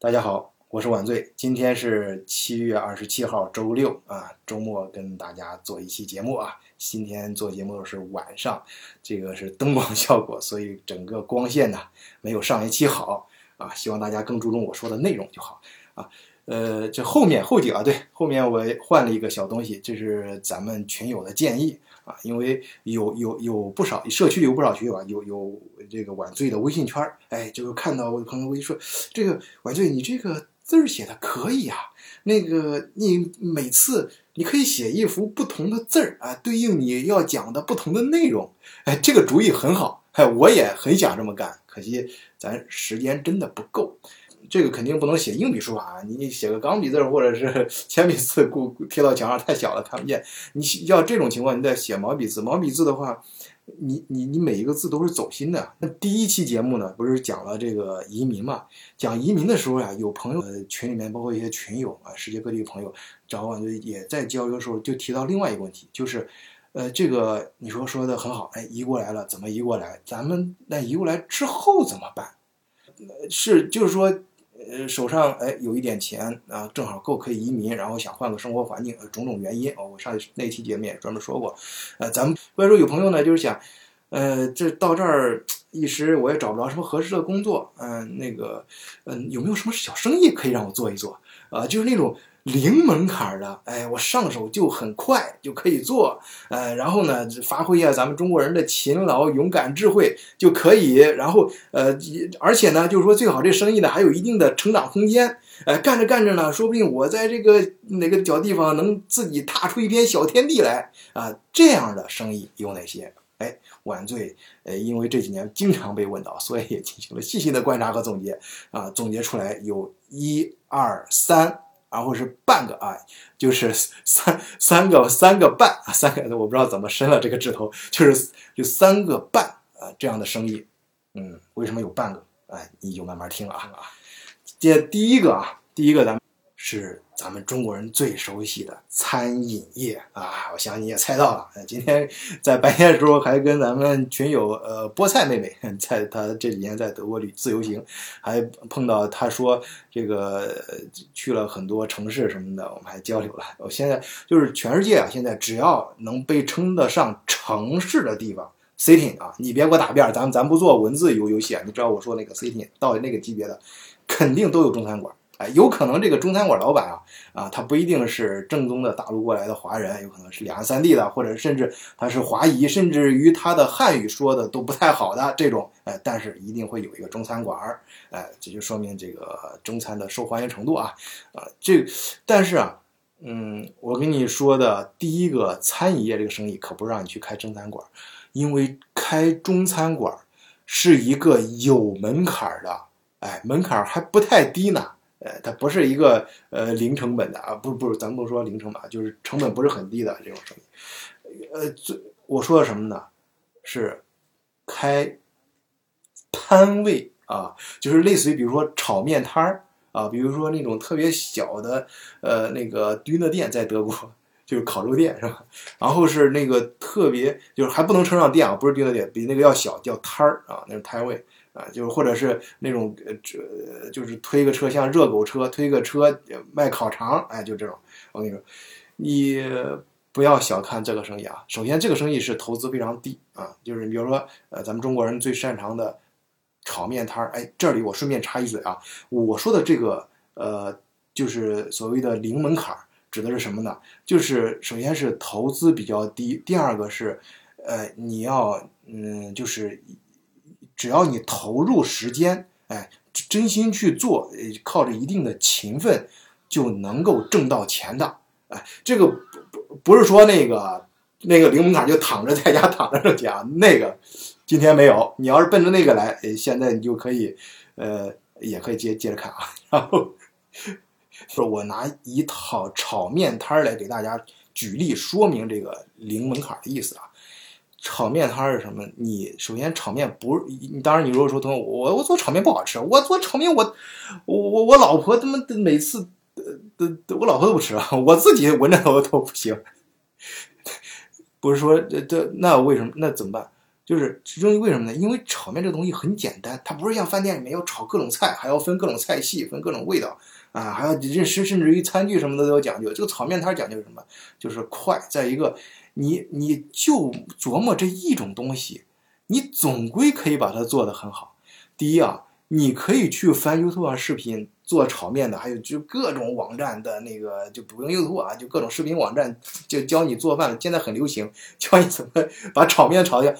大家好，我是晚醉，今天是七月二十七号，周六啊，周末跟大家做一期节目啊。今天做节目是晚上，这个是灯光效果，所以整个光线呢没有上一期好啊。希望大家更注重我说的内容就好啊。呃，这后面后几啊，对，后面我换了一个小东西，这是咱们群友的建议啊，因为有有有不少社区有不少群友啊，有有这个晚醉的微信圈儿，哎，就是看到我的朋友微信说，这个晚醉你这个字儿写的可以啊，那个你每次你可以写一幅不同的字儿啊，对应你要讲的不同的内容，哎，这个主意很好，哎，我也很想这么干，可惜咱时间真的不够。这个肯定不能写硬笔书法啊！你你写个钢笔字或者是 铅笔字，固贴到墙上太小了看不见。你要这种情况，你再写毛笔字。毛笔字的话，你你你每一个字都是走心的。那第一期节目呢，不是讲了这个移民嘛？讲移民的时候呀，有朋友呃群里面包括一些群友啊，世界各地的朋友找我，就也在交流的时候就提到另外一个问题，就是呃这个你说说的很好，哎，移过来了怎么移过来？咱们那移过来之后怎么办？是就是说。呃，手上哎有一点钱啊，正好够可以移民，然后想换个生活环境，呃种种原因哦。我上那期节目也专门说过，呃，咱们或者说有朋友呢，就是想，呃，这到这儿一时我也找不着什么合适的工作，嗯，那个，嗯，有没有什么小生意可以让我做一做啊？就是那种。零门槛的，哎，我上手就很快就可以做，呃，然后呢，发挥一下咱们中国人的勤劳、勇敢、智慧就可以，然后呃，而且呢，就是说最好这生意呢还有一定的成长空间，哎，干着干着呢，说不定我在这个哪个小地方能自己踏出一片小天地来啊，这样的生意有哪些？哎，晚醉，呃，因为这几年经常被问到，所以也进行了细心的观察和总结，啊，总结出来有一二三。然后是半个啊，就是三三个三个半啊，三个我不知道怎么伸了这个指头，就是就三个半啊这样的生意，嗯，为什么有半个？哎，你就慢慢听啊啊。这第一个啊，第一个咱们是。咱们中国人最熟悉的餐饮业啊，我想你也猜到了。今天在白天的时候还跟咱们群友呃菠菜妹妹，在她这几年在德国旅自由行，还碰到她说这个去了很多城市什么的，我们还交流了。我现在就是全世界啊，现在只要能被称得上城市的地方，city 啊，你别给我打遍，咱咱不做文字游游戏啊，你知道我说那个 city 到那个级别的，肯定都有中餐馆。哎，有可能这个中餐馆老板啊，啊，他不一定是正宗的大陆过来的华人，有可能是两岸三地的，或者甚至他是华裔，甚至于他的汉语说的都不太好的这种，哎，但是一定会有一个中餐馆儿，哎，这就说明这个中餐的受欢迎程度啊，啊，这，但是啊，嗯，我跟你说的第一个餐饮业这个生意可不让你去开中餐馆，因为开中餐馆是一个有门槛的，哎，门槛还不太低呢。它不是一个呃零成本的啊，不不，咱不说零成本啊，就是成本不是很低的这种生意。呃，最我说的什么呢？是开摊位啊，就是类似于比如说炒面摊儿啊，比如说那种特别小的呃那个 d i n 店，在德国就是烤肉店是吧？然后是那个特别就是还不能称上店啊，不是 dinner 店，比那个要小，叫摊儿啊，那种摊位。啊，就是或者是那种呃，这就是推个车，像热狗车推个车卖烤肠，哎，就这种。我跟你说，你不要小看这个生意啊。首先，这个生意是投资非常低啊。就是比如说，呃，咱们中国人最擅长的炒面摊儿，哎，这里我顺便插一嘴啊，我说的这个呃，就是所谓的零门槛，指的是什么呢？就是首先是投资比较低，第二个是呃，你要嗯，就是。只要你投入时间，哎，真心去做，靠着一定的勤奋，就能够挣到钱的。哎，这个不不是说那个那个零门槛就躺着在家躺着挣钱啊，那个今天没有。你要是奔着那个来，哎，现在你就可以，呃，也可以接接着看啊。然后说我拿一套炒面摊来给大家举例说明这个零门槛的意思啊。炒面摊是什么？你首先炒面不是你，当然你如果说同我我做炒面不好吃，我做炒面我我我我老婆他妈每次呃呃我老婆都不吃啊，我自己闻着都都不行。不是说这这那为什么那怎么办？就是因为为什么呢？因为炒面这个东西很简单，它不是像饭店里面要炒各种菜，还要分各种菜系，分各种味道啊，还要认识甚至于餐具什么的都有讲究。这个炒面它讲究什么？就是快，在一个你你就琢磨这一种东西，你总归可以把它做得很好。第一啊，你可以去翻 YouTube 视频。做炒面的，还有就各种网站的那个，就不用 YouTube 啊，就各种视频网站就教你做饭的，现在很流行，教你怎么把炒面炒掉，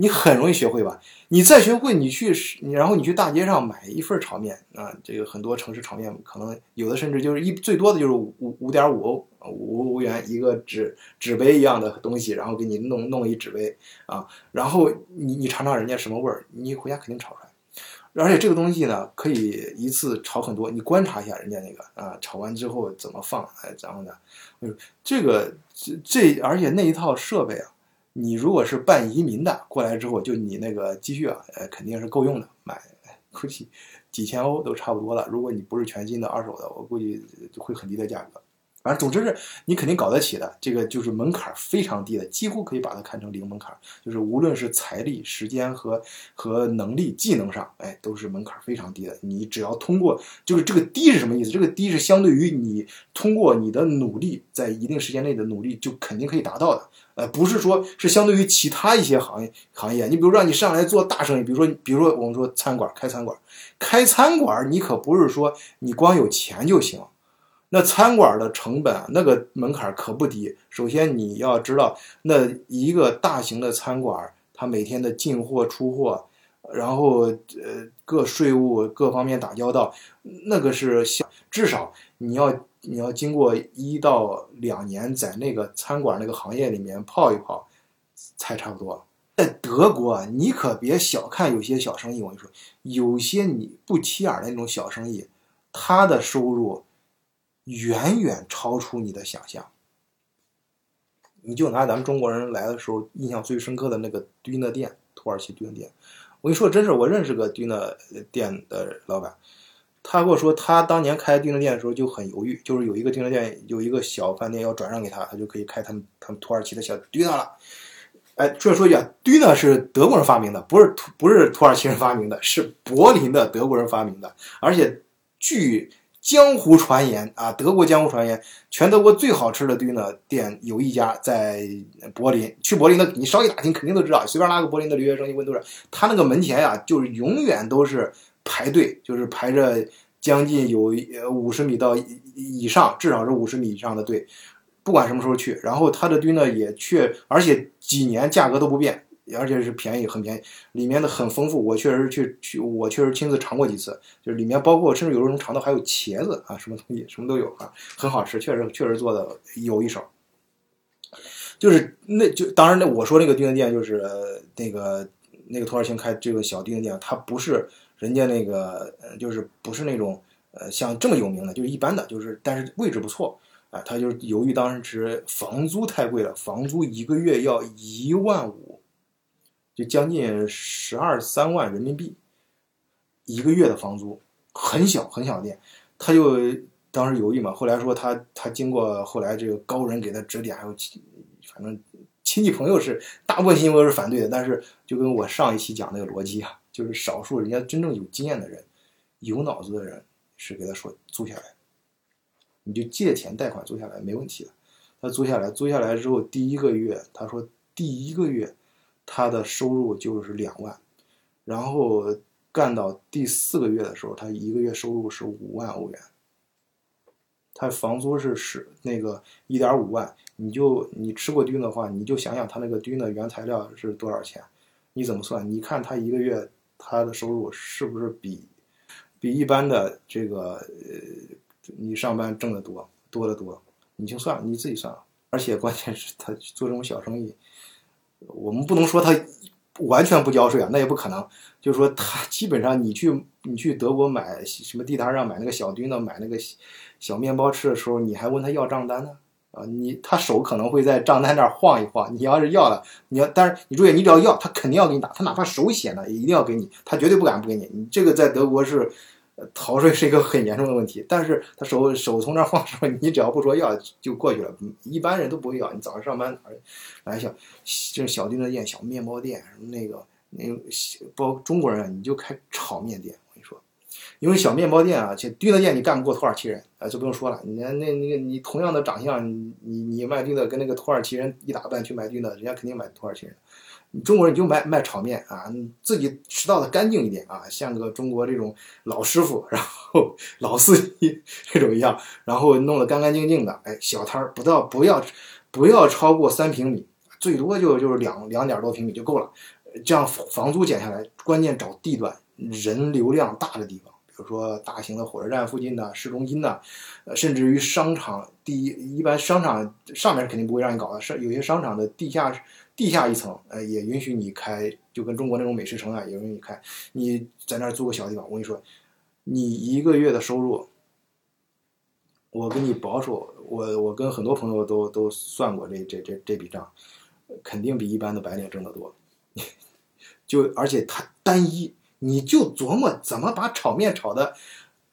你很容易学会吧？你再学会，你去，然后你去大街上买一份炒面啊，这个很多城市炒面可能有的甚至就是一最多的就是五五点五欧，五欧元一个纸纸杯一样的东西，然后给你弄弄一纸杯啊，然后你你尝尝人家什么味儿，你回家肯定炒出来。而且这个东西呢，可以一次炒很多。你观察一下人家那个啊，炒完之后怎么放，哎，然后呢，这个这这，而且那一套设备啊，你如果是办移民的过来之后，就你那个积蓄啊，呃，肯定是够用的，买估计几千欧都差不多了。如果你不是全新的二手的，我估计会很低的价格。反正总之是你肯定搞得起的，这个就是门槛非常低的，几乎可以把它看成零门槛。就是无论是财力、时间和和能力、技能上，哎，都是门槛非常低的。你只要通过，就是这个低是什么意思？这个低是相对于你通过你的努力，在一定时间内的努力，就肯定可以达到的。呃，不是说是相对于其他一些行业行业。你比如让你上来做大生意，比如说比如说我们说餐馆开餐馆，开餐馆你可不是说你光有钱就行。那餐馆的成本，那个门槛可不低。首先你要知道，那一个大型的餐馆，它每天的进货出货，然后呃各税务各方面打交道，那个是小，至少你要你要经过一到两年在那个餐馆那个行业里面泡一泡，才差不多。在德国，你可别小看有些小生意，我跟你说，有些你不起眼的那种小生意，他的收入。远远超出你的想象。你就拿咱们中国人来的时候印象最深刻的那个迪那店，土耳其迪那店。我跟你说，真是我认识个迪那店的老板，他跟我说，他当年开迪那店的时候就很犹豫，就是有一个迪纳店，有一个小饭店要转让给他，他就可以开他们他们土耳其的小迪那了。哎，顺便说一下，迪那是德国人发明的，不是土不是土耳其人发明的，是柏林的德国人发明的，而且据。江湖传言啊，德国江湖传言，全德国最好吃的堆呢店有一家在柏林。去柏林的，你稍一打听，肯定都知道。随便拉个柏林的留学生，一问都是他那个门前呀，就是永远都是排队，就是排着将近有五十米到以上，至少是五十米以上的队，不管什么时候去。然后他的堆呢也确，而且几年价格都不变。而且是便宜，很便宜，里面的很丰富。我确实去去，我确实亲自尝过几次，就是里面包括甚至有时候能尝到还有茄子啊，什么东西什么都有啊，很好吃，确实确实做的有一手。就是那就当然那我说那个订店就是那个那个土耳其开这个小订店，它不是人家那个就是不是那种呃像这么有名的，就是一般的，就是但是位置不错啊。他就是由于当时房租太贵了，房租一个月要一万五。就将近十二三万人民币一个月的房租，很小很小的店，他就当时犹豫嘛。后来说他他经过后来这个高人给他指点，还有反正亲戚朋友是大部分亲戚朋友是反对的，但是就跟我上一期讲那个逻辑啊，就是少数人家真正有经验的人、有脑子的人是给他说租下来，你就借钱贷款租下来没问题的。他租下来，租下来之后第一个月，他说第一个月。他的收入就是两万，然后干到第四个月的时候，他一个月收入是五万欧元。他房租是十那个一点五万，你就你吃过菌的话，你就想想他那个菌的原材料是多少钱，你怎么算？你看他一个月他的收入是不是比比一般的这个呃你上班挣的多多得多？你就算你自己算，而且关键是他做这种小生意。我们不能说他完全不交税啊，那也不可能。就是说，他基本上你去你去德国买什么地摊上买那个小丁的买那个小面包吃的时候，你还问他要账单呢？啊，你他手可能会在账单那儿晃一晃。你要是要了，你要但是你注意，你只要要，他肯定要给你打，他哪怕手写呢，也一定要给你，他绝对不敢不给你。你这个在德国是逃税是一个很严重的问题。但是他手手从那儿放时候，你只要不说要就过去了，一般人都不会要。你早上上班哪来小就是小丁的店、小面包店什么那个那个包中国人啊，你就开炒面店。我跟你说，因为小面包店啊，这丁的店你干不过土耳其人啊，就不用说了。你那那那个你同样的长相，你你卖丁的跟那个土耳其人一打扮去卖丁的，人家肯定买土耳其人。中国人就卖卖炒面啊，自己吃到的干净一点啊，像个中国这种老师傅，然后老司机这种一样，然后弄得干干净净的。哎，小摊儿不到不要不要超过三平米，最多就就是两两点多平米就够了。这样房租减下来，关键找地段，人流量大的地方，比如说大型的火车站附近的市中心的，呃，甚至于商场第一一般商场上面肯定不会让你搞的，是有些商场的地下。地下一层，呃，也允许你开，就跟中国那种美食城啊，也允许你开。你在那儿租个小地方，我跟你说，你一个月的收入，我给你保守，我我跟很多朋友都都算过这这这这笔账，肯定比一般的白领挣得多。就而且它单一，你就琢磨怎么把炒面炒的，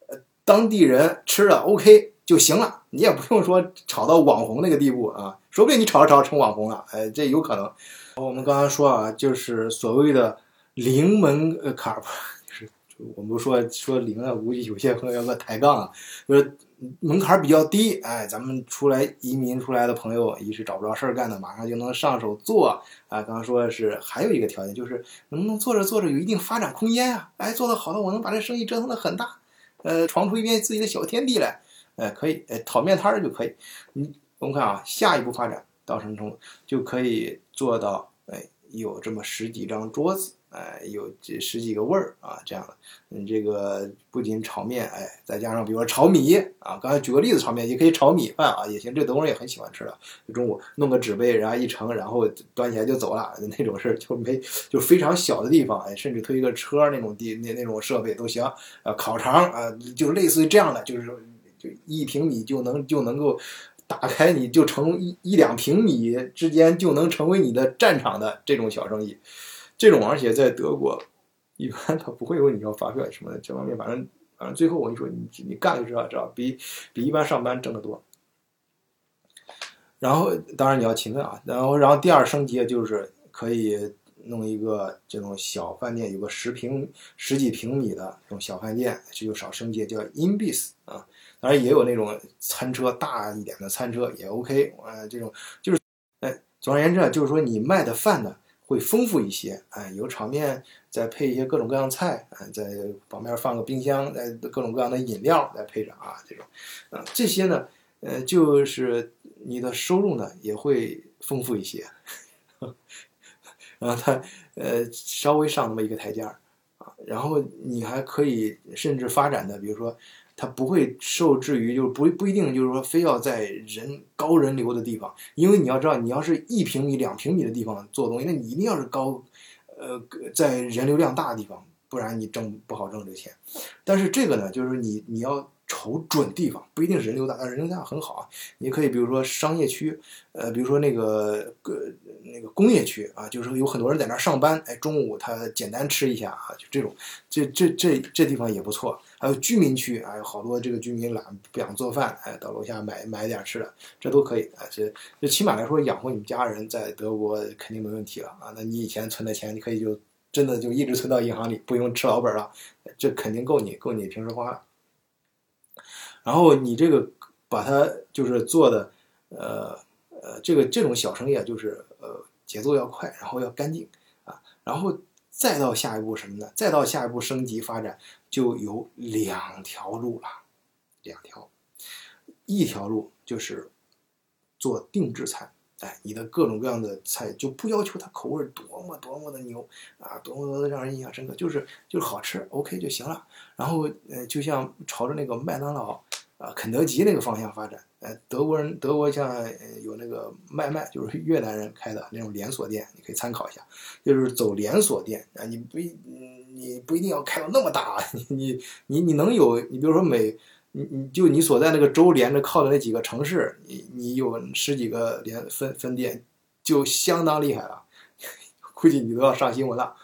呃，当地人吃了 OK 就行了，你也不用说炒到网红那个地步啊。说不定你炒着炒着成网红了，哎，这有可能。我们刚才说啊，就是所谓的零门槛儿，就是我们说说零啊，估计有些朋友要个抬杠啊，就是门槛比较低，哎，咱们出来移民出来的朋友，一是找不着事儿干的，马上就能上手做啊。刚刚说是还有一个条件，就是能不能做着做着有一定发展空间啊？哎，做得好的，我能把这生意折腾的很大，呃，闯出一片自己的小天地来，哎，可以，哎，讨面摊儿就可以，你。我们看啊，下一步发展到什么程度，就可以做到，哎，有这么十几张桌子，哎，有这十几个味儿啊，这样的，嗯，这个不仅炒面，哎，再加上比如说炒米啊，刚才举个例子，炒面也可以炒米饭啊，也行，这东西也很喜欢吃的。中午弄个纸杯，然后一盛，然后端起来就走了，那种事就没，就非常小的地方，哎，甚至推一个车那种地那那种设备都行，呃，烤肠啊，就类似于这样的，就是就一平米就能就能够。打开你就成一一两平米之间就能成为你的战场的这种小生意，这种而且在德国，一般他不会问你要发票什么的，这方面反正反正最后我跟你说，你你干就知道知道，比比一般上班挣得多。然后当然你要勤奋啊，然后然后第二升级就是可以弄一个这种小饭店，有个十平十几平米的这种小饭店，这就少升级叫 Inbis 啊。当然也有那种餐车大一点的餐车也 OK，呃，这种就是，哎，总而言之啊，就是说你卖的饭呢会丰富一些，哎，有炒面，再配一些各种各样菜，哎，在旁边放个冰箱，再，各种各样的饮料再配着啊，这种，啊，这些呢，呃，就是你的收入呢也会丰富一些，然后它呃稍微上那么一个台阶儿啊，然后你还可以甚至发展的，比如说。它不会受制于，就是不不一定，就是说非要在人高人流的地方，因为你要知道，你要是一平米、两平米的地方做东西，那你一定要是高，呃，在人流量大的地方，不然你挣不好挣这个钱。但是这个呢，就是你你要。瞅准地方不一定人流大，但人流大很好啊。你可以比如说商业区，呃，比如说那个个那个工业区啊，就是有很多人在那儿上班，哎，中午他简单吃一下啊，就这种，这这这这地方也不错。还有居民区，啊，有，好多这个居民懒不想做饭，哎，到楼下买买点吃的，这都可以啊。这这起码来说养活你们家人在德国肯定没问题了啊。那你以前存的钱，你可以就真的就一直存到银行里，不用吃老本了，这肯定够你够你平时花了。然后你这个把它就是做的，呃呃，这个这种小生意啊，就是呃节奏要快，然后要干净啊，然后再到下一步什么呢？再到下一步升级发展，就有两条路了，两条，一条路就是做定制菜，哎，你的各种各样的菜就不要求它口味多么多么的牛啊，多么多么的让人印象深刻，就是就是好吃，OK 就行了。然后呃，就像朝着那个麦当劳。啊，肯德基那个方向发展，呃，德国人德国像有那个麦麦，就是越南人开的那种连锁店，你可以参考一下，就是走连锁店啊，你不一你不一定要开到那么大，你你你你能有，你比如说每你你就你所在那个州连着靠的那几个城市，你你有十几个连分分店，就相当厉害了，估计你都要上新闻了。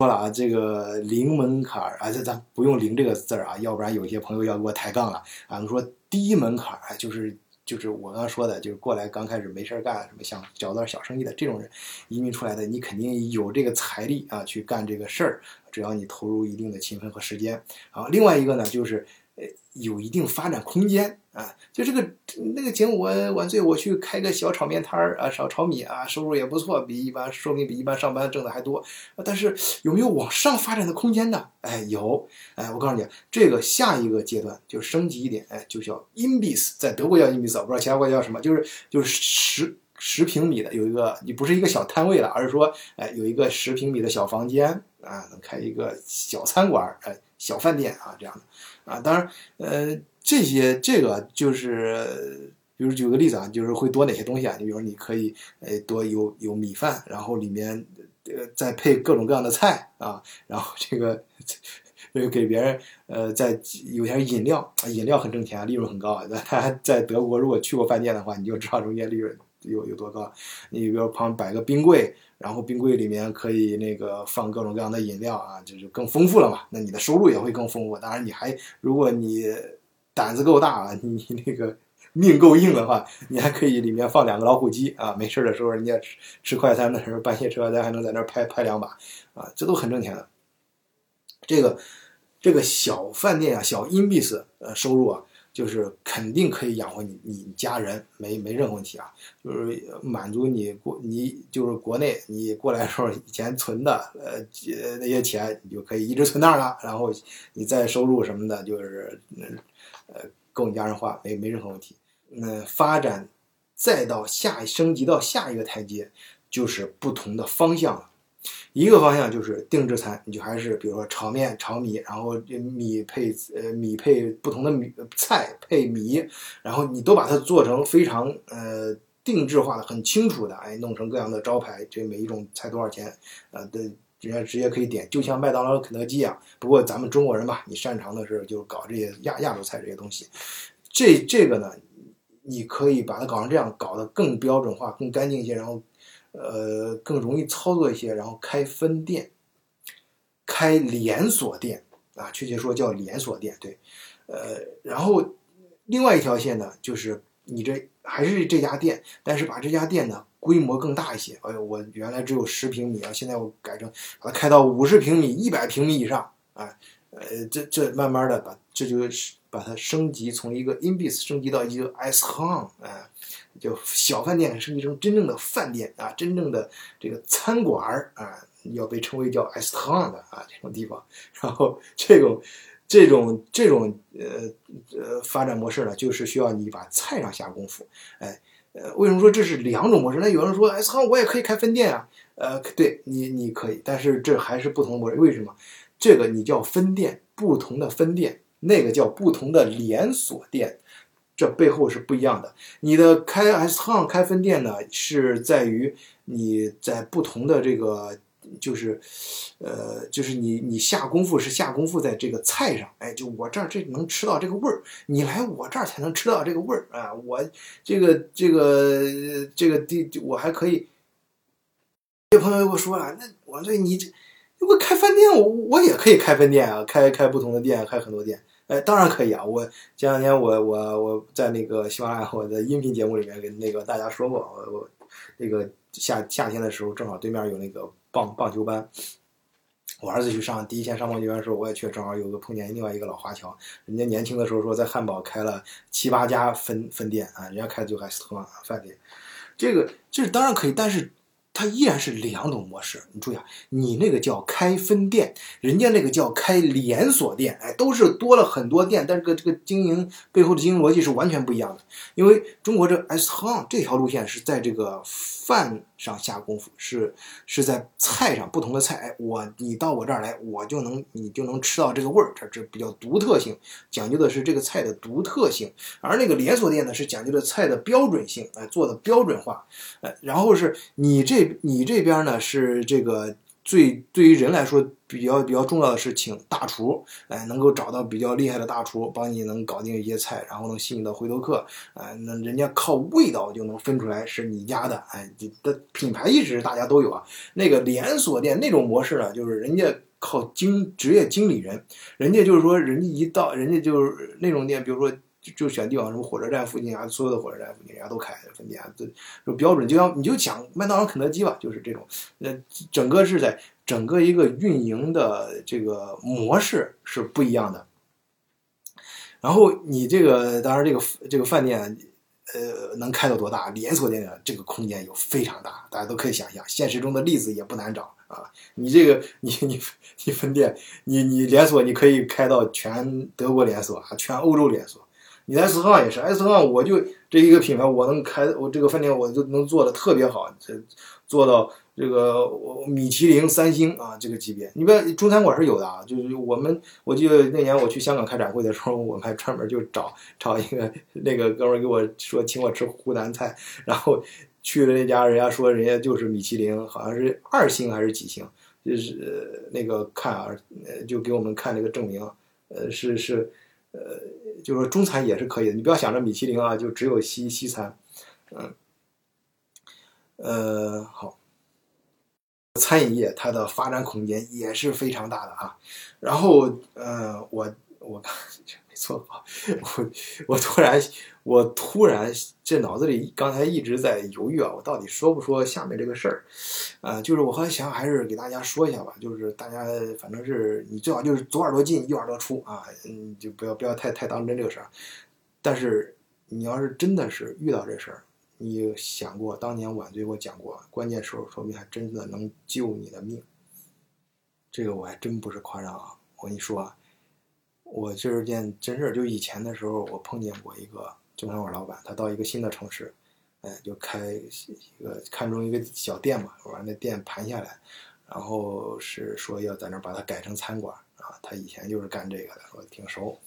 说了啊，这个零门槛儿啊，这咱不用“零”这个字儿啊，要不然有些朋友要给我抬杠了啊。我们说低门槛儿，啊，就是就是我刚刚说的，就是过来刚开始没事儿干，什么想找点小生意的这种人，移民出来的，你肯定有这个财力啊，去干这个事儿，只要你投入一定的勤奋和时间。啊，另外一个呢，就是呃，有一定发展空间。啊，就这个那个节目，我晚醉我去开个小炒面摊儿啊，炒炒米啊，收入也不错，比一般说明比一般上班挣的还多。但是有没有往上发展的空间呢？哎，有。哎，我告诉你，这个下一个阶段就升级一点，哎，就叫 inbis，在德国叫 inbis，我不知道其他国家叫什么，就是就是十十平米的有一个，你不是一个小摊位了，而是说，哎，有一个十平米的小房间啊，能开一个小餐馆，哎，小饭店啊，这样的啊，当然，呃。这些这个就是，比如举个例子啊，就是会多哪些东西啊？你比如你可以，呃，多有有米饭，然后里面呃再配各种各样的菜啊，然后这个呃给别人呃再有点饮料，饮料很挣钱，利润很高。那他在德国如果去过饭店的话，你就知道中间利润有有多高。你比如旁摆个冰柜，然后冰柜里面可以那个放各种各样的饮料啊，就是更丰富了嘛。那你的收入也会更丰富。当然你还如果你胆子够大啊！你那个命够硬的话，你还可以里面放两个老虎机啊！没事的时候，人家吃吃快餐的时候，半夜吃完餐还能在那拍拍两把啊！这都很挣钱的。这个这个小饭店啊，小阴币斯呃收入啊，就是肯定可以养活你你家人，没没任何问题啊！就是满足你过你就是国内你过来的时候以前存的呃那些钱，你就可以一直存那儿了。然后你再收入什么的，就是。呃，够你家人花，没没任何问题。那发展再到下升级到下一个台阶，就是不同的方向了。一个方向就是定制餐，你就还是比如说炒面、炒米，然后米配呃米配不同的米菜配米，然后你都把它做成非常呃定制化的、很清楚的，哎，弄成各样的招牌，这每一种菜多少钱，呃的。人家直接可以点，就像麦当劳、肯德基啊。不过咱们中国人吧，你擅长的是就搞这些亚亚洲菜这些东西。这这个呢，你可以把它搞成这样，搞得更标准化、更干净一些，然后呃更容易操作一些，然后开分店、开连锁店啊，确切说叫连锁店。对，呃，然后另外一条线呢，就是你这还是这家店，但是把这家店呢。规模更大一些，哎呦，我原来只有十平米啊，现在我改成把它开到五十平米、一百平米以上，哎，呃，这这慢慢的把这就是把它升级，从一个 inbis 升级到一个 s h o n 哎，就小饭店升级成真正的饭店啊，真正的这个餐馆儿啊，要被称为叫 s h o n 的啊这种地方，然后这种这种这种呃呃发展模式呢，就是需要你把菜上下功夫，哎。呃，为什么说这是两种模式？那有人说，S 康我也可以开分店啊。呃，对你你可以，但是这还是不同模式。为什么？这个你叫分店，不同的分店；那个叫不同的连锁店，这背后是不一样的。你的开 S 康开分店呢，是在于你在不同的这个。就是，呃，就是你你下功夫是下功夫在这个菜上，哎，就我这儿这能吃到这个味儿，你来我这儿才能吃到这个味儿啊！我这个这个这个地我还可以。有朋友跟我说了，那我这你这如果开饭店，我我也可以开分店啊，开开不同的店，开很多店，哎，当然可以啊！我前两天我我我在那个喜马拉雅我的音频节目里面跟那个大家说过，我我那个夏夏天的时候正好对面有那个。棒棒球班，我儿子去上第一天上棒球班的时候，我也去，正好有个碰见另外一个老华侨，人家年轻的时候说在汉堡开了七八家分分店啊，人家开的就还是特饭店，这个这当然可以，但是。它依然是两种模式，你注意啊，你那个叫开分店，人家那个叫开连锁店，哎，都是多了很多店，但是个这个经营背后的经营逻辑是完全不一样的。因为中国这 S 行这条路线是在这个饭上下功夫，是是在菜上不同的菜，哎，我你到我这儿来，我就能你就能吃到这个味儿，这这比较独特性，讲究的是这个菜的独特性。而那个连锁店呢，是讲究的菜的标准性，哎，做的标准化，哎，然后是你这。你这边呢是这个最对于人来说比较比较重要的是请大厨，哎，能够找到比较厉害的大厨，帮你能搞定一些菜，然后能吸引到回头客，哎，那人家靠味道就能分出来是你家的，哎，你的品牌意识大家都有啊。那个连锁店那种模式呢，就是人家靠经职业经理人，人家就是说人家一到，人家就是那种店，比如说。就选地方，什么火车站附近啊，所有的火车站附近，人家都开分店，这就标准。就像你就讲麦当劳、肯德基吧，就是这种。那整个是在整个一个运营的这个模式是不一样的。然后你这个，当然这个这个饭店，呃，能开到多大？连锁店的这个空间有非常大，大家都可以想象。现实中的例子也不难找啊。你这个，你你你分店，你你连锁，你可以开到全德国连锁啊，全欧洲连锁。你在斯康也是，斯康我就这一个品牌，我能开我这个饭店，我就能做的特别好，这做到这个米其林三星啊这个级别。你别中餐馆是有的啊，就是我们我记得那年我去香港开展会的时候，我们还专门就找找一个那个哥们给我说请我吃湖南菜，然后去了那家，人家说人家就是米其林，好像是二星还是几星，就是那个看啊，就给我们看那个证明，呃是是。呃，就是说中餐也是可以的，你不要想着米其林啊，就只有西西餐，嗯，呃，好，餐饮业它的发展空间也是非常大的啊。然后，呃，我我看错，我我突然。我突然这脑子里刚才一直在犹豫啊，我到底说不说下面这个事儿？啊，就是我还想还是给大家说一下吧，就是大家反正是你最好就是左耳朵进右耳朵出啊，嗯，就不要不要太太当真这个事儿。但是你要是真的是遇到这事儿，你想过当年晚醉我讲过，关键时候说明还真的能救你的命。这个我还真不是夸张啊，我跟你说啊，我这是件真事儿，就以前的时候我碰见过一个。中餐馆老板，他到一个新的城市，哎，就开一个看中一个小店嘛，把那店盘下来，然后是说要在那儿把它改成餐馆啊。他以前就是干这个的，说挺熟。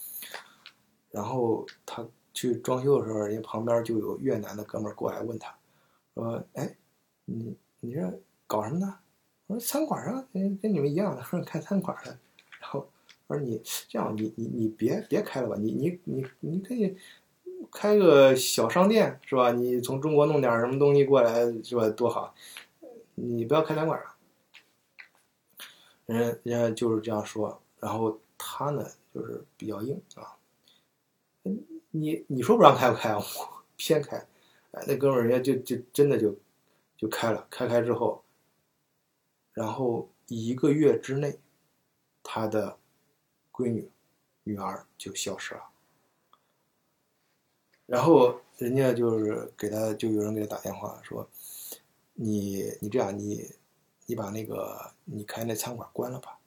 然后他去装修的时候，人家旁边就有越南的哥们儿过来问他，说：“哎，你你这搞什么呢？”我说：“餐馆啊，跟跟你们一样的，说开餐馆的。”我说：“你这样，你你你别别开了吧，你你你你可以。”开个小商店是吧？你从中国弄点什么东西过来是吧？多好！你不要开餐馆啊。人人家就是这样说，然后他呢就是比较硬啊。你你说不让开不开，我偏开。哎，那哥们儿人家就就真的就就开了，开开之后，然后一个月之内，他的闺女女儿就消失了。然后人家就是给他，就有人给他打电话说：“你你这样，你你把那个你开那餐馆关了吧。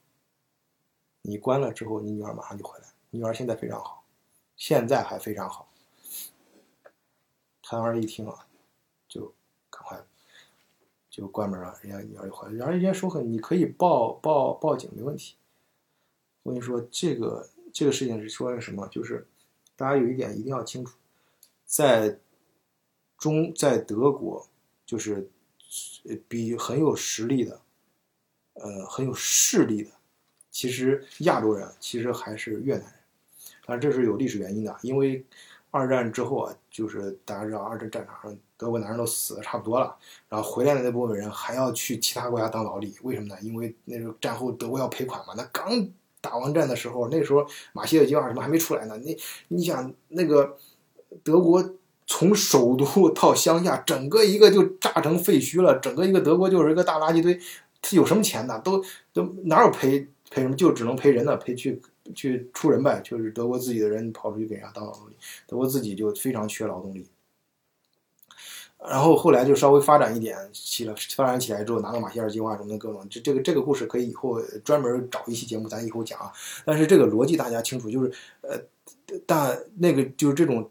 你关了之后，你女儿马上就回来。女儿现在非常好，现在还非常好。”他当时一听啊，就赶快就关门了。人家女儿就回来，然后人家说：“很，你可以报报报警，没问题。”我跟你说，这个这个事情是说的什么？就是大家有一点一定要清楚。在中在德国，就是比很有实力的，呃，很有势力的。其实亚洲人其实还是越南人，但这是有历史原因的。因为二战之后啊，就是大家知道，二战战场上德国男人都死的差不多了，然后回来的那部分人还要去其他国家当劳力，为什么呢？因为那时候战后德国要赔款嘛。那刚打完战的时候，那时候马歇尔计划什么还没出来呢。那你想那个。德国从首都到乡下，整个一个就炸成废墟了。整个一个德国就是一个大垃圾堆，他有什么钱呢？都都哪有赔赔什么？就只能赔人呢，赔去去出人呗。就是德国自己的人跑出去给人家当劳动力，德国自己就非常缺劳动力。然后后来就稍微发展一点起了，发展起来之后，拿到马歇尔计划什么的各种，这这个这个故事可以以后专门找一期节目，咱以后讲啊。但是这个逻辑大家清楚，就是呃，但那个就是这种。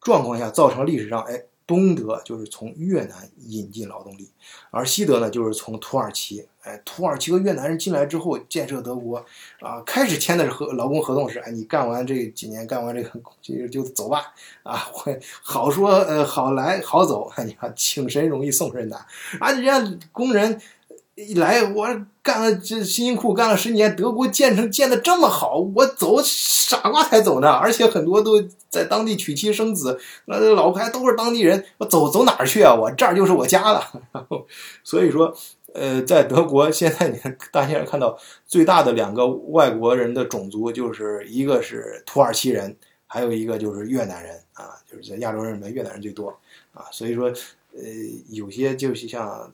状况下造成历史上，哎，东德就是从越南引进劳动力，而西德呢就是从土耳其，哎，土耳其和越南人进来之后建设德国，啊，开始签的是合劳工合同是，哎，你干完这几年，干完这个就就走吧，啊，好说，呃，好来好走，你看请神容易送神难，啊，人家工人一来我干了这辛辛苦苦干了十年，德国建成建的这么好，我走傻瓜才走呢，而且很多都在当地娶妻生子，那老婆还都是当地人，我走走哪儿去啊？我这儿就是我家了。然后所以说，呃，在德国现在你看大家看到最大的两个外国人的种族，就是一个是土耳其人，还有一个就是越南人啊，就是在亚洲人里面越南人最多啊。所以说，呃，有些就是像。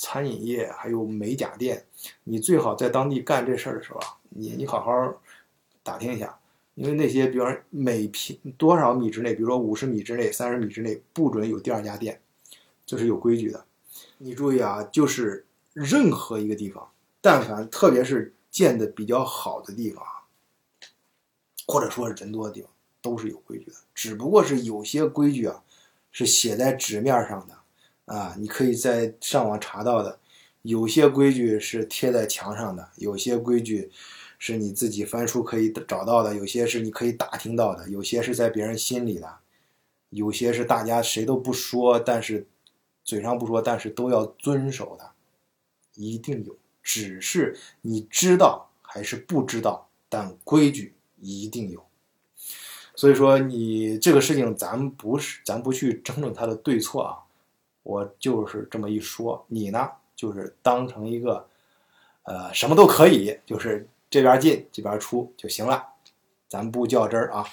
餐饮业还有美甲店，你最好在当地干这事儿的时候啊，你你好好打听一下，因为那些，比方每平多少米之内，比如说五十米之内、三十米之内，不准有第二家店，这是有规矩的。你注意啊，就是任何一个地方，但凡特别是建的比较好的地方，或者说是人多的地方，都是有规矩的。只不过是有些规矩啊，是写在纸面上的。啊，你可以在上网查到的，有些规矩是贴在墙上的，有些规矩是你自己翻书可以找到的，有些是你可以打听到的，有些是在别人心里的，有些是大家谁都不说，但是嘴上不说，但是都要遵守的，一定有，只是你知道还是不知道，但规矩一定有。所以说，你这个事情咱不是，咱不去争论它的对错啊。我就是这么一说，你呢，就是当成一个，呃，什么都可以，就是这边进这边出就行了，咱不较真儿啊，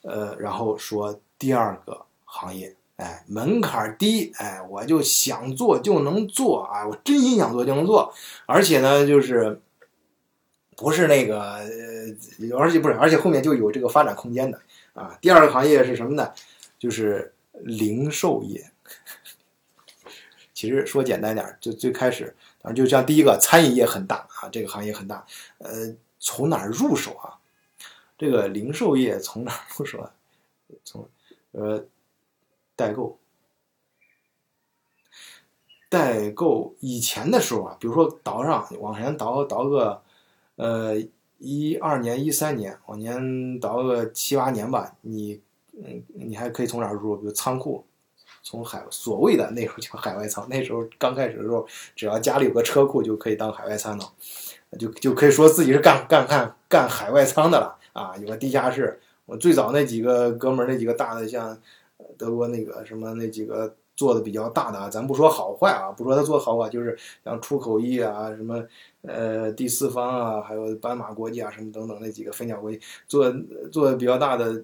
呃，然后说第二个行业，哎，门槛低，哎，我就想做就能做啊，我真心想做就能做，而且呢，就是不是那个，而且不是，而且后面就有这个发展空间的啊。第二个行业是什么呢？就是零售业。其实说简单点，就最开始，反正就像第一个，餐饮业很大啊，这个行业很大。呃，从哪儿入手啊？这个零售业从哪儿入手啊？从呃代购，代购以前的时候啊，比如说倒上往前倒倒个呃一二年、一三年，往前倒个七八年吧，你嗯你还可以从哪儿入手？比如仓库。从海所谓的那时候叫海外仓，那时候刚开始的时候，只要家里有个车库就可以当海外仓了，就就可以说自己是干干干干海外仓的了啊！有个地下室，我最早那几个哥们儿，那几个大的，像德国那个什么那几个做的比较大的啊，咱不说好坏啊，不说他做好坏，就是像出口易啊，什么呃第四方啊，还有斑马国际啊，什么等等那几个分享国际做做的比较大的。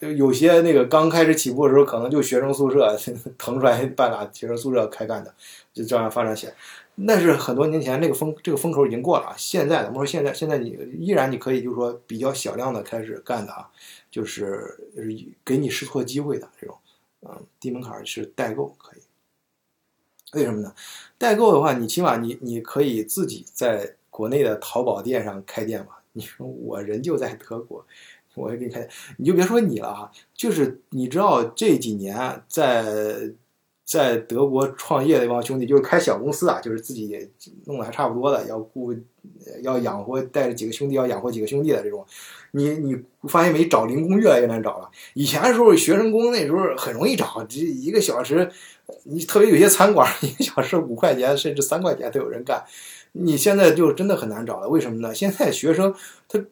就有些那个刚开始起步的时候，可能就学生宿舍 腾出来半拉学生宿舍开干的，就这样发展起来。那是很多年前那个风这个风口已经过了啊。现在咱们说现在现在你依然你可以就是说比较小量的开始干的啊，就是给你试错机会的这种，嗯，低门槛是代购可以。为什么呢？代购的话，你起码你你可以自己在国内的淘宝店上开店嘛。你说我人就在德国。我也给你看，你就别说你了哈，就是你知道这几年在在德国创业的一帮兄弟，就是开小公司啊，就是自己弄得还差不多的，要雇要养活带着几个兄弟，要养活几个兄弟的这种，你你发现没？找零工越来越难找了。以前的时候学生工那时候很容易找，这一个小时，你特别有些餐馆 一个小时五块钱甚至三块钱都有人干，你现在就真的很难找了。为什么呢？现在学生他。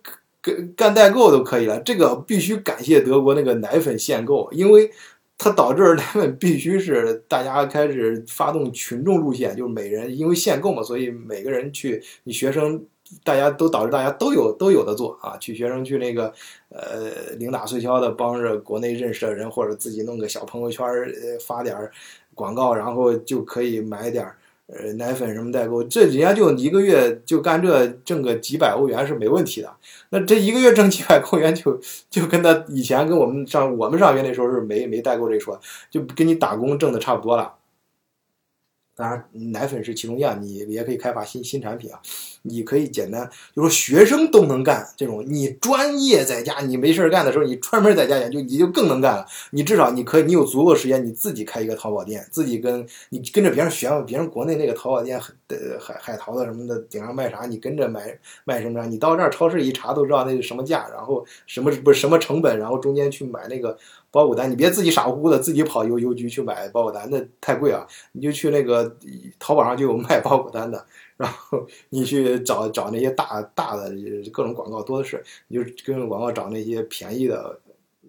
干干代购都可以了，这个必须感谢德国那个奶粉限购，因为它导致奶粉必须是大家开始发动群众路线，就是每人因为限购嘛，所以每个人去，你学生大家都导致大家都有都有的做啊，去学生去那个呃零打碎敲的帮着国内认识的人，或者自己弄个小朋友圈发点广告，然后就可以买点儿。呃，奶粉什么代购，这人家就一个月就干这挣个几百欧元是没问题的。那这一个月挣几百欧元，就就跟他以前跟我们上我们上学那时候是没没代购这说，就跟你打工挣的差不多了。当然，奶粉是其中一样，你也可以开发新新产品啊。你可以简单，就说学生都能干这种，你专业在家，你没事干的时候，你专门在家研究，你就更能干了。你至少你可以，你有足够时间，你自己开一个淘宝店，自己跟你跟着别人学，别人国内那个淘宝店，呃，海海淘的什么的，顶上卖啥，你跟着买卖什么啥，你到这儿超市一查都知道那是什么价，然后什么不是什么成本，然后中间去买那个包裹单，你别自己傻乎乎的自己跑邮邮局去买包裹单，那太贵啊！你就去那个淘宝上就有卖包裹单的，然后你去找找那些大大的各种广告多的是，你就跟着广告找那些便宜的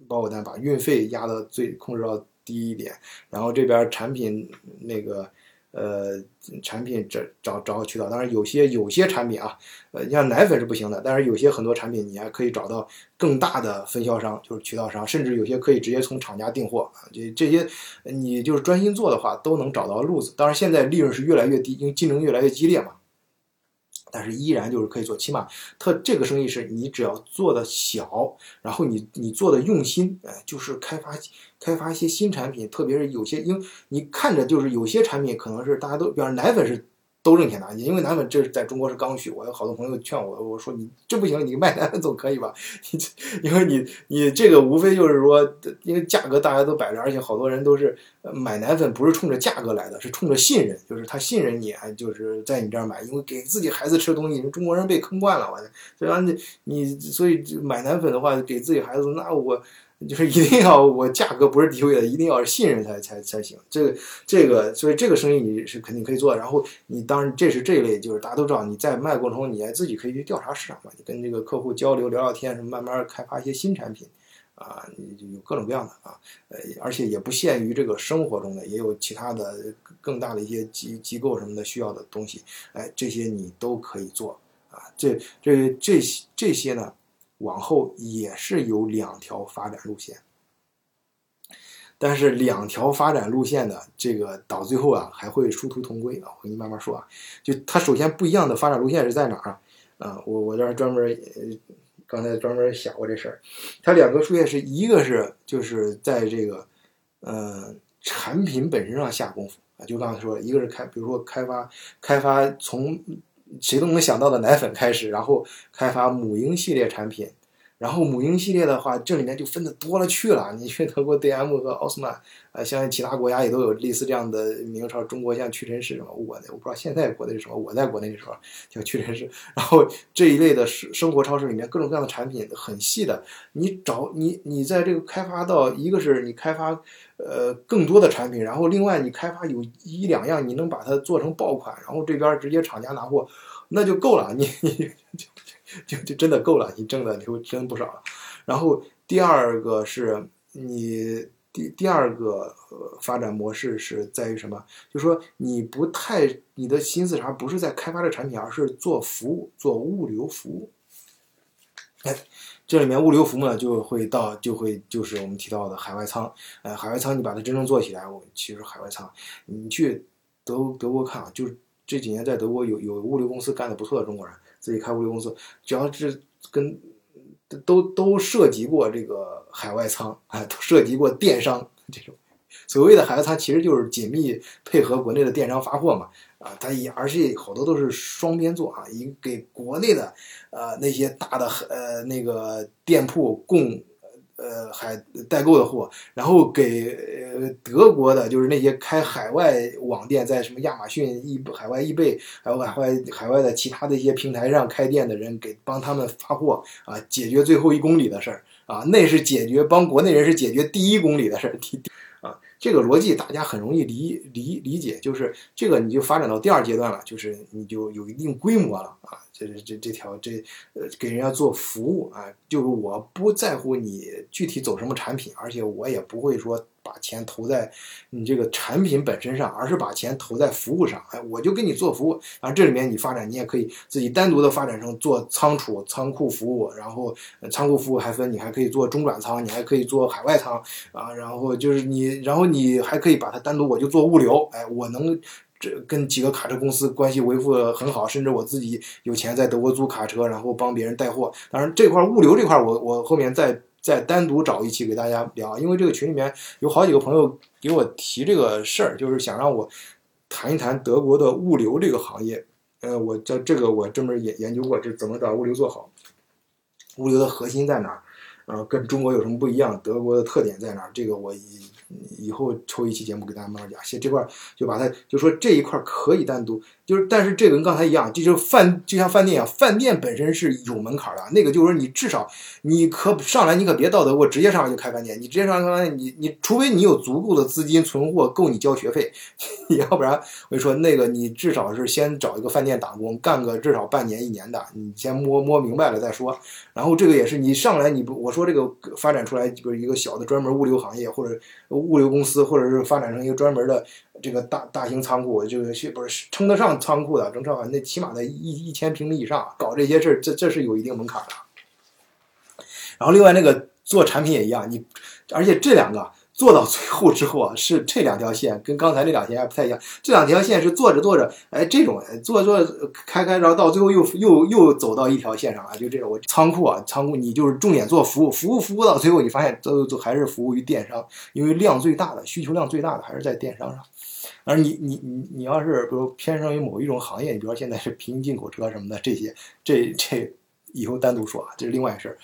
包裹单，把运费压到最控制到低一点，然后这边产品那个。呃，产品找找找渠道，当然有些有些产品啊，呃，你像奶粉是不行的，但是有些很多产品你还可以找到更大的分销商，就是渠道商，甚至有些可以直接从厂家订货啊。这这些你就是专心做的话，都能找到路子。当然现在利润是越来越低，因为竞争越来越激烈嘛。但是依然就是可以做，起码特这个生意是你只要做的小，然后你你做的用心，哎，就是开发开发一些新产品，特别是有些，因为你看着就是有些产品可能是大家都，比方奶粉是。都挣钱的，因为奶粉这是在中国是刚需。我有好多朋友劝我，我说你这不行，你卖奶粉总可以吧？你因为你你这个无非就是说，因为价格大家都摆着，而且好多人都是买奶粉不是冲着价格来的，是冲着信任，就是他信任你，还就是在你这儿买，因为给自己孩子吃的东西，中国人被坑惯了，我所以你你所以买奶粉的话，给自己孩子，那我。就是一定要我价格不是低位的，一定要是信任才才才行。这个这个，所以这个生意你是肯定可以做。然后你当然这是这一类，就是大家都知道你在卖过程中，你还自己可以去调查市场嘛，你跟这个客户交流聊聊天，什么慢慢开发一些新产品啊，你就有各种各样的啊，呃，而且也不限于这个生活中的，也有其他的更大的一些机机构什么的需要的东西，哎，这些你都可以做啊。这这这这些呢？往后也是有两条发展路线，但是两条发展路线的这个到最后啊，还会殊途同归啊。我给你慢慢说啊，就它首先不一样的发展路线是在哪儿啊？啊，我我这儿专门呃，刚才专门想过这事儿，它两个路线是一个是就是在这个呃产品本身上下功夫啊，就刚才说，一个是开，比如说开发开发从。谁都能想到的奶粉开始，然后开发母婴系列产品，然后母婴系列的话，这里面就分的多了去了。你去德国 DM 和奥斯曼，呃，像其他国家也都有类似这样的名称。中国像屈臣氏什么，我我不知道现在国内是什么。我在国内的时候叫屈臣氏。然后这一类的生生活超市里面各种各样的产品很细的，你找你你在这个开发到一个是你开发呃更多的产品，然后另外你开发有一两样你能把它做成爆款，然后这边直接厂家拿货。那就够了，你你就就就真的够了，你挣的就真不少了。然后第二个是你第第二个发展模式是在于什么？就说你不太你的心思啥不是在开发这产品，而是做服务，做物流服务。哎，这里面物流服务呢就会到就会就是我们提到的海外仓。呃，海外仓你把它真正做起来，我其实海外仓，你去德德国看啊，就是。这几年在德国有有物流公司干的不错的中国人，自己开物流公司，只要是跟都都涉及过这个海外仓啊，都涉及过电商这种。所谓的海外仓其实就是紧密配合国内的电商发货嘛，啊，它也而且好多都是双边做啊，以给国内的呃那些大的呃那个店铺供。呃，海代购的货，然后给呃德国的，就是那些开海外网店，在什么亚马逊、易海外易贝，还有海外海外的其他的一些平台上开店的人，给帮他们发货啊，解决最后一公里的事儿啊，那是解决帮国内人是解决第一公里的事儿，啊，这个逻辑大家很容易理理理解，就是这个你就发展到第二阶段了，就是你就有一定规模了啊。这是这这条这呃给人家做服务啊，就是我不在乎你具体走什么产品，而且我也不会说把钱投在你这个产品本身上，而是把钱投在服务上。哎，我就给你做服务啊，这里面你发展你也可以自己单独的发展成做仓储、仓库服务，然后仓库服务还分，你还可以做中转仓，你还可以做海外仓啊，然后就是你，然后你还可以把它单独我就做物流，哎，我能。这跟几个卡车公司关系维护的很好，甚至我自己有钱在德国租卡车，然后帮别人带货。当然这块物流这块，我我后面再再单独找一期给大家聊，因为这个群里面有好几个朋友给我提这个事儿，就是想让我谈一谈德国的物流这个行业。呃，我这这个我专门研研究过，这怎么把物流做好，物流的核心在哪儿？呃，跟中国有什么不一样？德国的特点在哪儿？这个我以后抽一期节目给大家慢慢讲。先这块就把它就说这一块可以单独，就是但是这个跟刚才一样，这就是饭就像饭店一样，饭店本身是有门槛的。那个就是说你至少你可上来你可别道德我直接上来就开饭店，你直接上来开饭店，你你除非你有足够的资金存货够你交学费，要不然我就说那个你至少是先找一个饭店打工，干个至少半年一年的，你先摸摸明白了再说。然后这个也是你上来你不我说这个发展出来就是一个小的专门物流行业或者物流公司，或者是发展成一个专门的这个大大型仓库，这个是不是称得上仓库的？正常那起码在一一千平米以上搞这些事，这这是有一定门槛的。然后另外那个做产品也一样，你而且这两个。做到最后之后啊，是这两条线跟刚才那两条还不太一样。这两条线是做着做着，哎，这种做做开开，然后到最后又又又走到一条线上了。就这种，我仓库啊，仓库你就是重点做服务，服务服务到最后，你发现都都还是服务于电商，因为量最大的需求量最大的还是在电商上。而你你你你要是比如偏向于某一种行业，你比如说现在是平行进口车什么的这些，这这以后单独说啊，这是另外一事儿。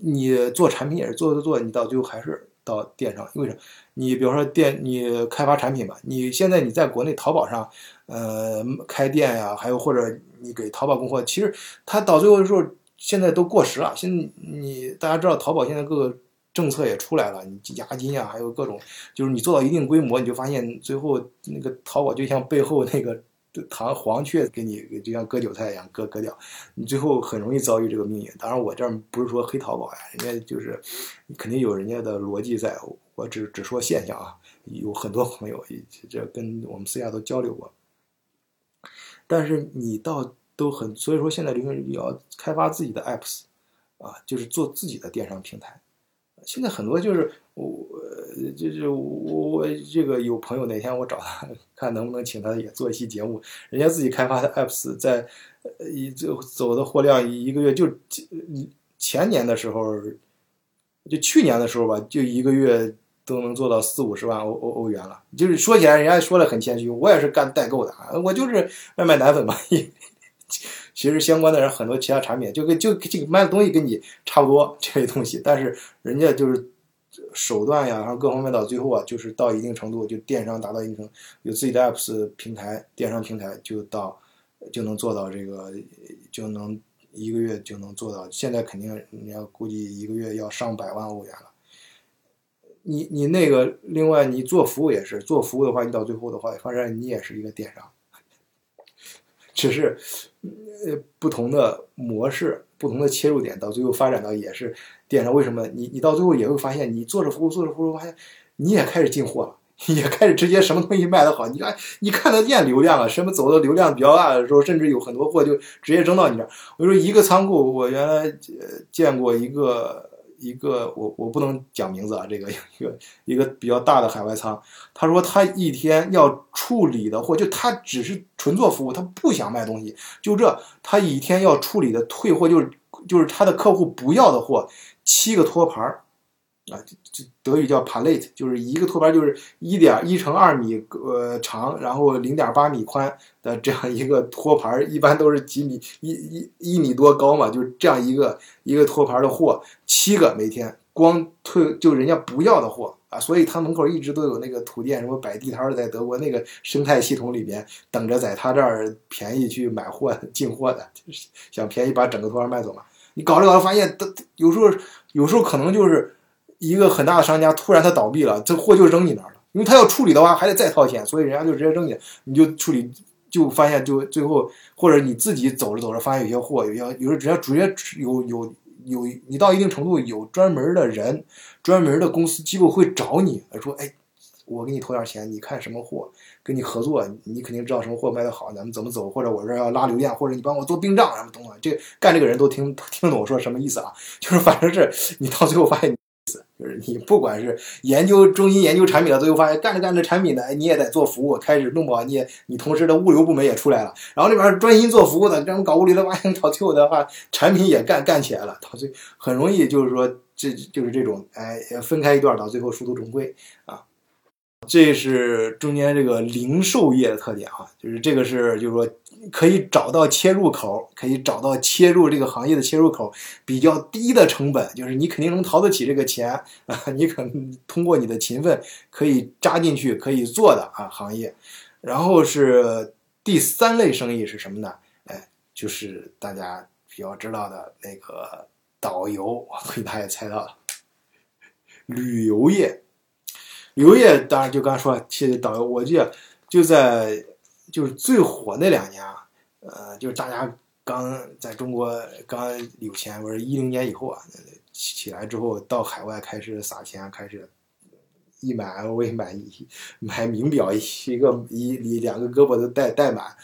你做产品也是做做做，你到最后还是。到电商，为什么？你比如说电，你开发产品吧，你现在你在国内淘宝上，呃，开店呀，还有或者你给淘宝供货，其实它到最后的时候，现在都过时了。现在你大家知道，淘宝现在各个政策也出来了，你押金呀，还有各种，就是你做到一定规模，你就发现最后那个淘宝就像背后那个。糖黄雀给你就像割韭菜一样割割掉，你最后很容易遭遇这个命运。当然，我这儿不是说黑淘宝呀，人家就是肯定有人家的逻辑在，我只只说现象啊。有很多朋友这跟我们私下都交流过，但是你到都很，所以说现在流行要开发自己的 apps 啊，就是做自己的电商平台。现在很多就是我。就是我我这个有朋友哪天我找他看能不能请他也做一期节目，人家自己开发的 apps 在一走走的货量一个月就前年的时候，就去年的时候吧，就一个月都能做到四五十万欧欧欧元了。就是说起来，人家说的很谦虚，我也是干代购的啊，我就是卖卖奶粉嘛。其实相关的人很多其他产品就跟就这个卖的东西跟你差不多这些东西，但是人家就是。手段呀，然后各方面到最后啊，就是到一定程度，就电商达到一定程度，有自己的 apps 平台，电商平台就到就能做到这个，就能一个月就能做到。现在肯定你要估计一个月要上百万欧元了。你你那个另外你做服务也是做服务的话，你到最后的话，发现你也是一个电商，只是呃不同的模式。不同的切入点，到最后发展到也是电商。为什么？你你到最后也会发现，你做着服务做着服务，发现你也开始进货了，也开始直接什么东西卖得好，你看你看得见流量了，什么走的流量比较大的时候，甚至有很多货就直接扔到你这儿。我说一个仓库，我原来见过一个。一个我我不能讲名字啊，这个一个一个比较大的海外仓，他说他一天要处理的货，就他只是纯做服务，他不想卖东西，就这他一天要处理的退货就是就是他的客户不要的货，七个托盘儿。啊，这德语叫 palette，就是一个托盘，就是一点一乘二米呃长，然后零点八米宽的这样一个托盘，一般都是几米一一一米多高嘛，就是这样一个一个托盘的货，七个每天光退就人家不要的货啊，所以他门口一直都有那个土店什么摆地摊的，在德国那个生态系统里边等着在他这儿便宜去买货进货的，就是想便宜把整个托盘卖走嘛。你搞着搞着发现，都有时候有时候可能就是。一个很大的商家突然他倒闭了，这货就扔你那儿了，因为他要处理的话还得再掏钱，所以人家就直接扔你，你就处理，就发现就最后或者你自己走着走着发现有些货，有些有时直接直接有有有你到一定程度有专门的人，专门的公司机构会找你说，哎，我给你投点钱，你看什么货跟你合作，你肯定知道什么货卖的好，咱们怎么走，或者我这要拉流量，或者你帮我做冰账什么东西，这干这个人都听听懂我说什么意思啊？就是反正是你到最后发现。就是你不管是研究中心研究产品的，最后发现干着干着产品呢，你也得做服务，开始弄不好，你也你同时的物流部门也出来了，然后那边专心做服务的，这种搞物流的，发现到最后的话，产品也干干起来了，到最很容易就是说，这就是这种，哎，分开一段，到最后殊途同归啊。这是中间这个零售业的特点啊，就是这个是就是说可以找到切入口，可以找到切入这个行业的切入口比较低的成本，就是你肯定能掏得起这个钱啊，你可能通过你的勤奋可以扎进去可以做的啊行业。然后是第三类生意是什么呢？哎，就是大家比较知道的那个导游，我估计大家也猜到了，旅游业。旅游业当然就刚说了，其实导游，我记得就在就是最火那两年啊，呃，就是大家刚在中国刚有钱，不是一零年以后啊，起来之后到海外开始撒钱，开始一买 LV 买一买名表一个一一两个胳膊都带带满，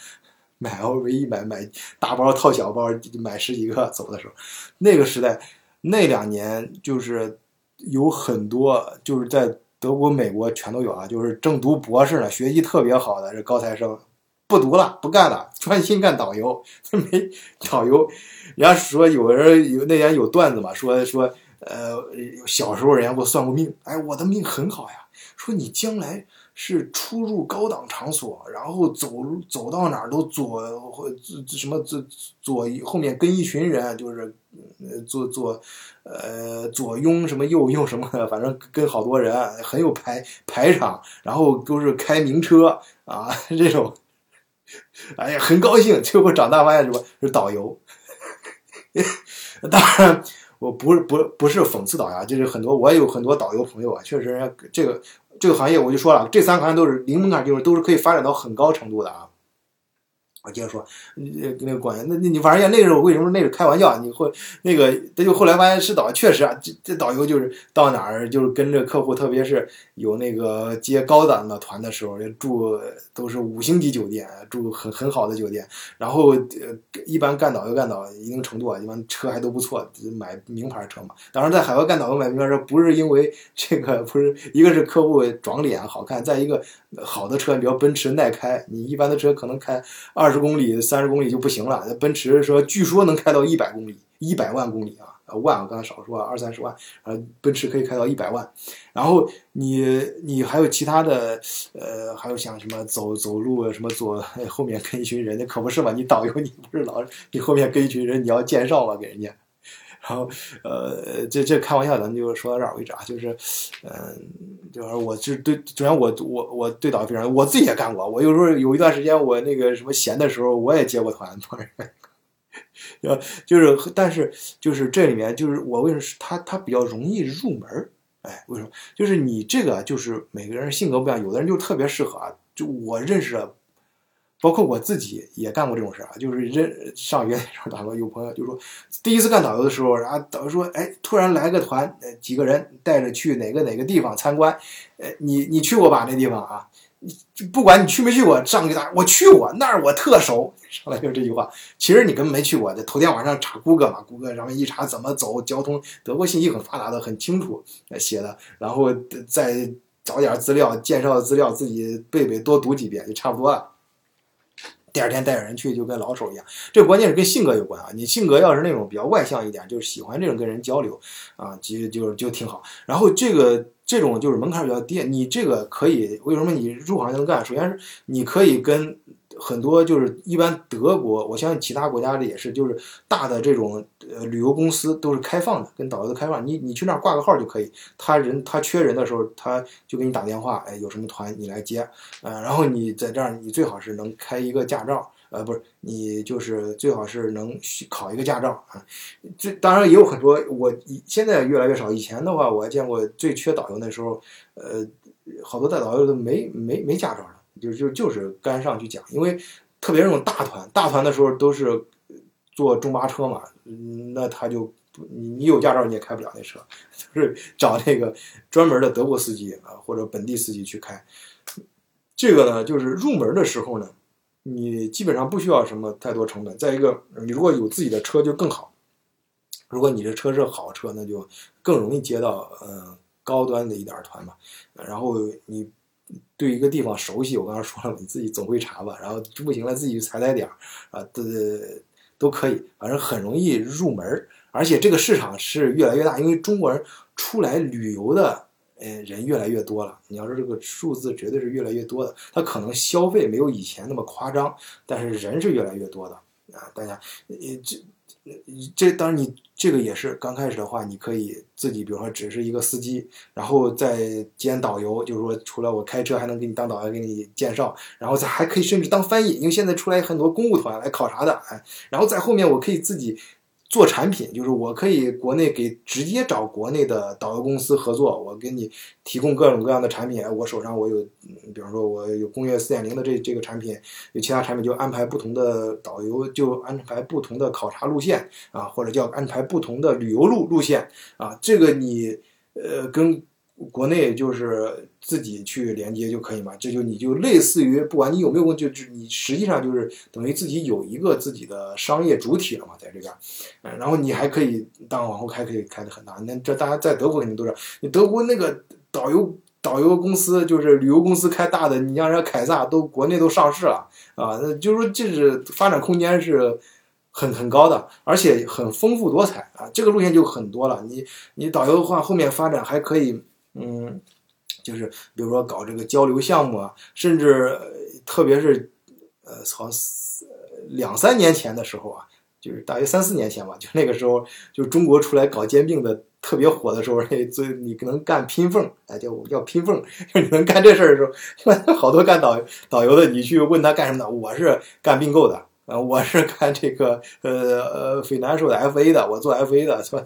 买 LV 一买买大包套小包买十几个走的时候，那个时代那两年就是有很多就是在。德国、美国全都有啊，就是正读博士呢，学习特别好的这高材生，不读了，不干了，专心干导游。没导游，人家说有人有那天有段子嘛，说说呃，小时候人家给我算过命，哎，我的命很好呀，说你将来。是出入高档场所，然后走走到哪儿都左或什么左左后面跟一群人，就是呃左左呃左拥什么右拥什么的，反正跟好多人，很有排排场，然后都是开名车啊 这种，哎呀很高兴，最后长大发现什么是导游，当然我不是不不是讽刺导游，就是很多我也有很多导游朋友啊，确实人家这个。这个行业我就说了，这三个行业都是零门槛就是，都是可以发展到很高程度的啊。我接着说，那那个管那那你反正那个时候为什么那是开玩笑？你会那个他就后来发现是导，确实啊，这这导游就是到哪儿就是跟着客户，特别是有那个接高档的团的时候，住都是五星级酒店，住很很好的酒店。然后呃，一般干导游干到一定程度啊，一般车还都不错，买名牌车嘛。当然在海外干导游买名牌车，不是因为这个，不是一个是客户长脸好看，再一个好的车，比如奔驰耐开，你一般的车可能开二。十公里、三十公里就不行了。那奔驰说，据说能开到一百公里、一百万公里啊！万我刚才少说二三十万，呃，奔驰可以开到一百万。然后你你还有其他的，呃，还有像什么走走路什么左后面跟一群人，那可不是嘛？你导游你不是老你后面跟一群人，你要介绍嘛给人家。然后，呃，这这开玩笑，咱就说到这儿为止啊。就是，嗯，就是我是对，首先我我我对导非常，我自己也干过。我有时候有一段时间，我那个什么闲的时候，我也接过团，呃，就是，但是就是这里面就是我为什么是它它比较容易入门哎，为什么？就是你这个就是每个人性格不一样，有的人就特别适合啊。就我认识的。包括我自己也干过这种事儿啊，就是认上学的时候，打过有朋友就说，第一次干导游的时候，然后导游说，哎，突然来个团，几个人带着去哪个哪个地方参观，呃，你你去过吧那地方啊？你不管你去没去过，上去打我去过那儿，我特熟。上来就是这句话，其实你根本没去过，头天晚上查谷歌嘛，谷歌上面一查怎么走，交通，德国信息很发达的，很清楚写的，然后再找点资料，介绍的资料自己背背，多读几遍就差不多了。第二天带着人去就跟老手一样，这关键是跟性格有关啊。你性格要是那种比较外向一点，就是喜欢这种跟人交流啊，其实就就挺好。然后这个这种就是门槛比较低，你这个可以为什么你入行就能干？首先是你可以跟。很多就是一般德国，我相信其他国家的也是，就是大的这种呃旅游公司都是开放的，跟导游都开放。你你去那儿挂个号就可以，他人他缺人的时候，他就给你打电话，哎，有什么团你来接，呃，然后你在这儿，你最好是能开一个驾照，呃，不是，你就是最好是能考一个驾照啊。这当然也有很多，我现在越来越少，以前的话我还见过最缺导游那时候，呃，好多带导游都没没没驾照的。就就就是干上去讲，因为特别那种大团，大团的时候都是坐中巴车嘛，那他就你你有驾照你也开不了那车，就是找那个专门的德国司机啊或者本地司机去开。这个呢，就是入门的时候呢，你基本上不需要什么太多成本。再一个，你如果有自己的车就更好。如果你的车是好车，那就更容易接到嗯高端的一点团嘛。然后你。对一个地方熟悉，我刚才说了，你自己总会查吧。然后不行了，自己去踩踩点儿啊，都都可以，反正很容易入门。而且这个市场是越来越大，因为中国人出来旅游的呃，人越来越多了。你要说这个数字绝对是越来越多的，他可能消费没有以前那么夸张，但是人是越来越多的啊。大家，呃，这。这当然，你这个也是刚开始的话，你可以自己，比如说只是一个司机，然后再兼导游，就是说除了我开车，还能给你当导游，给你介绍，然后再还可以甚至当翻译，因为现在出来很多公务团来考察的，哎，然后在后面我可以自己。做产品就是我可以国内给直接找国内的导游公司合作，我给你提供各种各样的产品。我手上我有，比方说我有工业四点零的这这个产品，有其他产品就安排不同的导游，就安排不同的考察路线啊，或者叫安排不同的旅游路路线啊。这个你呃跟。国内就是自己去连接就可以嘛，这就你就类似于不管你有没有，就就你实际上就是等于自己有一个自己的商业主体了嘛，在这边，嗯，然后你还可以当往后开可以开的很大，那这大家在德国肯定都知道，你德国那个导游导游公司就是旅游公司开大的，你像人家凯撒都国内都上市了啊，那就是说这是发展空间是很很高的，而且很丰富多彩啊，这个路线就很多了，你你导游的话后面发展还可以。嗯，就是比如说搞这个交流项目啊，甚至特别是呃，从两三年前的时候啊，就是大约三四年前吧，就那个时候，就中国出来搞兼并的特别火的时候，那 最你能干拼缝，哎，叫叫拼缝，就你能干这事儿的时候，好多干导导游的，你去问他干什么的，我是干并购的。啊，我是干这个呃呃非难受的 FA 的，我做 FA 的，是吧？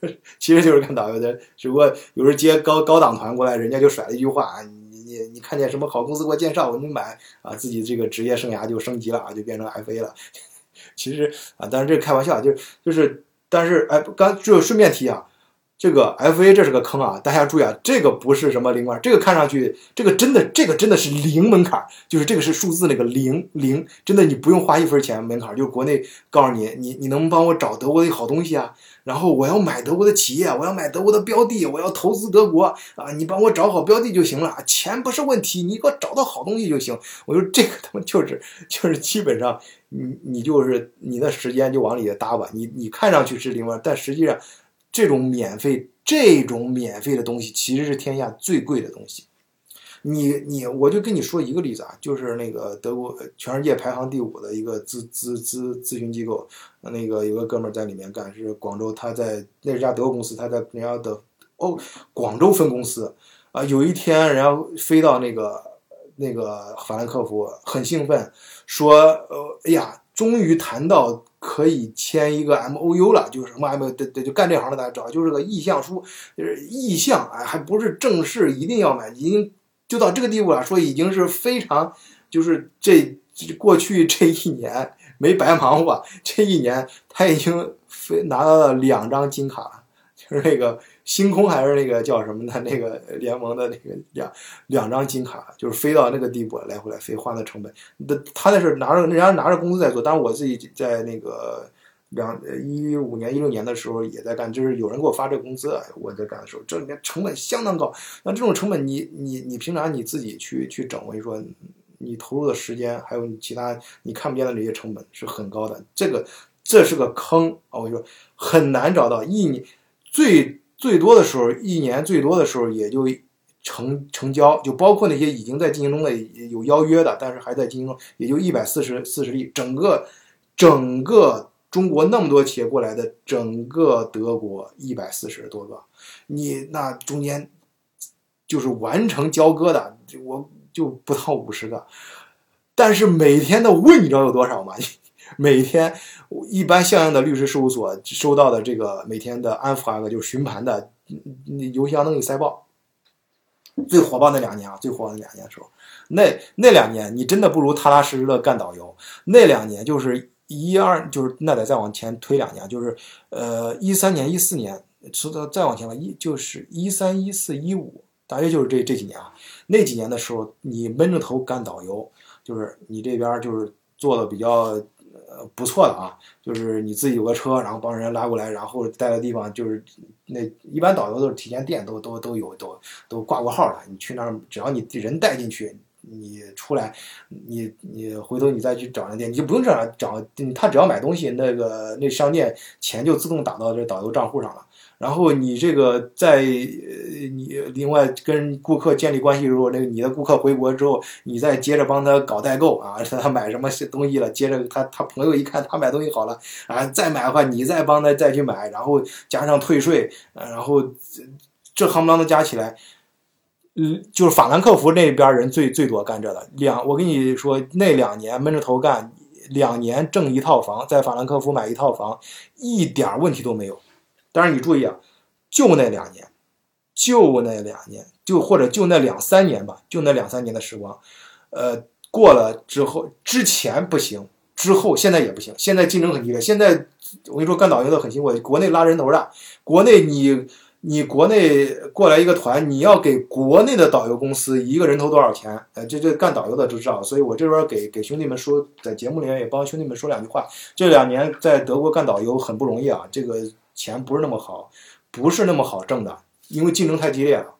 就是其实就是干导游的，只不过有时接高高档团过来，人家就甩了一句话，你你你看见什么好公司给我介绍，我就买啊，自己这个职业生涯就升级了啊，就变成 FA 了。其实啊，当然这是开玩笑，就是就是，但是哎，刚就顺便提啊。这个 F A 这是个坑啊！大家注意啊，这个不是什么零门槛，这个看上去，这个真的，这个真的是零门槛，就是这个是数字那个零零，真的你不用花一分钱门槛，就是国内告诉你，你你能帮我找德国的好东西啊，然后我要买德国的企业，我要买德国的标的，我要投资德国啊，你帮我找好标的就行了，钱不是问题，你给我找到好东西就行。我说这个他妈就是就是基本上你你就是你的时间就往里搭吧，你你看上去是零门，但实际上。这种免费，这种免费的东西其实是天下最贵的东西。你你，我就跟你说一个例子啊，就是那个德国全世界排行第五的一个咨咨咨咨询机构，那个有个哥们儿在里面干，是广州，他在那是家德国公司，他在人家的哦广州分公司啊。有一天，人家飞到那个那个法兰克福，很兴奋，说呃，哎呀，终于谈到。可以签一个 M O U 了，就是什么 M 对对，就干这行的大家知道，就是个意向书，就是意向，哎，还不是正式一定要买，已经就到这个地步了，说已经是非常，就是这过去这一年没白忙活，这一年他已经非拿到了两张金卡，就是那个。星空还是那个叫什么的那个联盟的那个两两张金卡，就是飞到那个地步，来回来飞花的成本。那他那是拿着人家拿着工资在做，当然我自己在那个两一五年一六年的时候也在干，就是有人给我发这个工资，我在干的时候，这里面成本相当高。那这种成本，你你你平常你自己去去整，我跟你说，你投入的时间还有你其他你看不见的这些成本是很高的。这个这是个坑啊！我跟你说，很难找到一年最。最多的时候，一年最多的时候也就成成交，就包括那些已经在进行中的有邀约的，但是还在进行中，也就一百四十四十例。整个整个中国那么多企业过来的，整个德国一百四十多个，你那中间就是完成交割的，我就不到五十个。但是每天的问，你知道有多少吗？每天，一般相应的律师事务所收到的这个每天的安抚啊，就是询盘的，邮箱能给塞爆。最火爆那两年啊，最火爆那两年的时候，那那两年你真的不如踏踏实实的干导游。那两年就是一二，就是那得再往前推两年，就是呃一三年、一四年，说到再往前了，一就是一三、一四、一五，大约就是这这几年啊。那几年的时候，你闷着头干导游，就是你这边就是做的比较。不错的啊，就是你自己有个车，然后帮人拉过来，然后带的地方就是那一般导游都是提前店都都都有都都挂过号了，你去那儿只要你人带进去，你出来，你你回头你再去找那店，你就不用这样找，他只要买东西，那个那商店钱就自动打到这导游账户上了。然后你这个在你另外跟顾客建立关系的时候，那个你的顾客回国之后，你再接着帮他搞代购啊，他买什么东西了，接着他他朋友一看他买东西好了啊，再买的话你再帮他再去买，然后加上退税，然后这这夯不啷的加起来。嗯，就是法兰克福那边人最最多干这的两，我跟你说，那两年闷着头干，两年挣一套房，在法兰克福买一套房，一点问题都没有。当然你注意啊，就那两年，就那两年，就或者就那两三年吧，就那两三年的时光，呃，过了之后，之前不行，之后现在也不行，现在竞争很激烈。现在我跟你说，干导游的很辛苦，国内拉人头的，国内你。你国内过来一个团，你要给国内的导游公司一个人头多少钱？呃，这这干导游的都知道，所以我这边给给兄弟们说，在节目里面也帮兄弟们说两句话。这两年在德国干导游很不容易啊，这个钱不是那么好，不是那么好挣的，因为竞争太激烈了。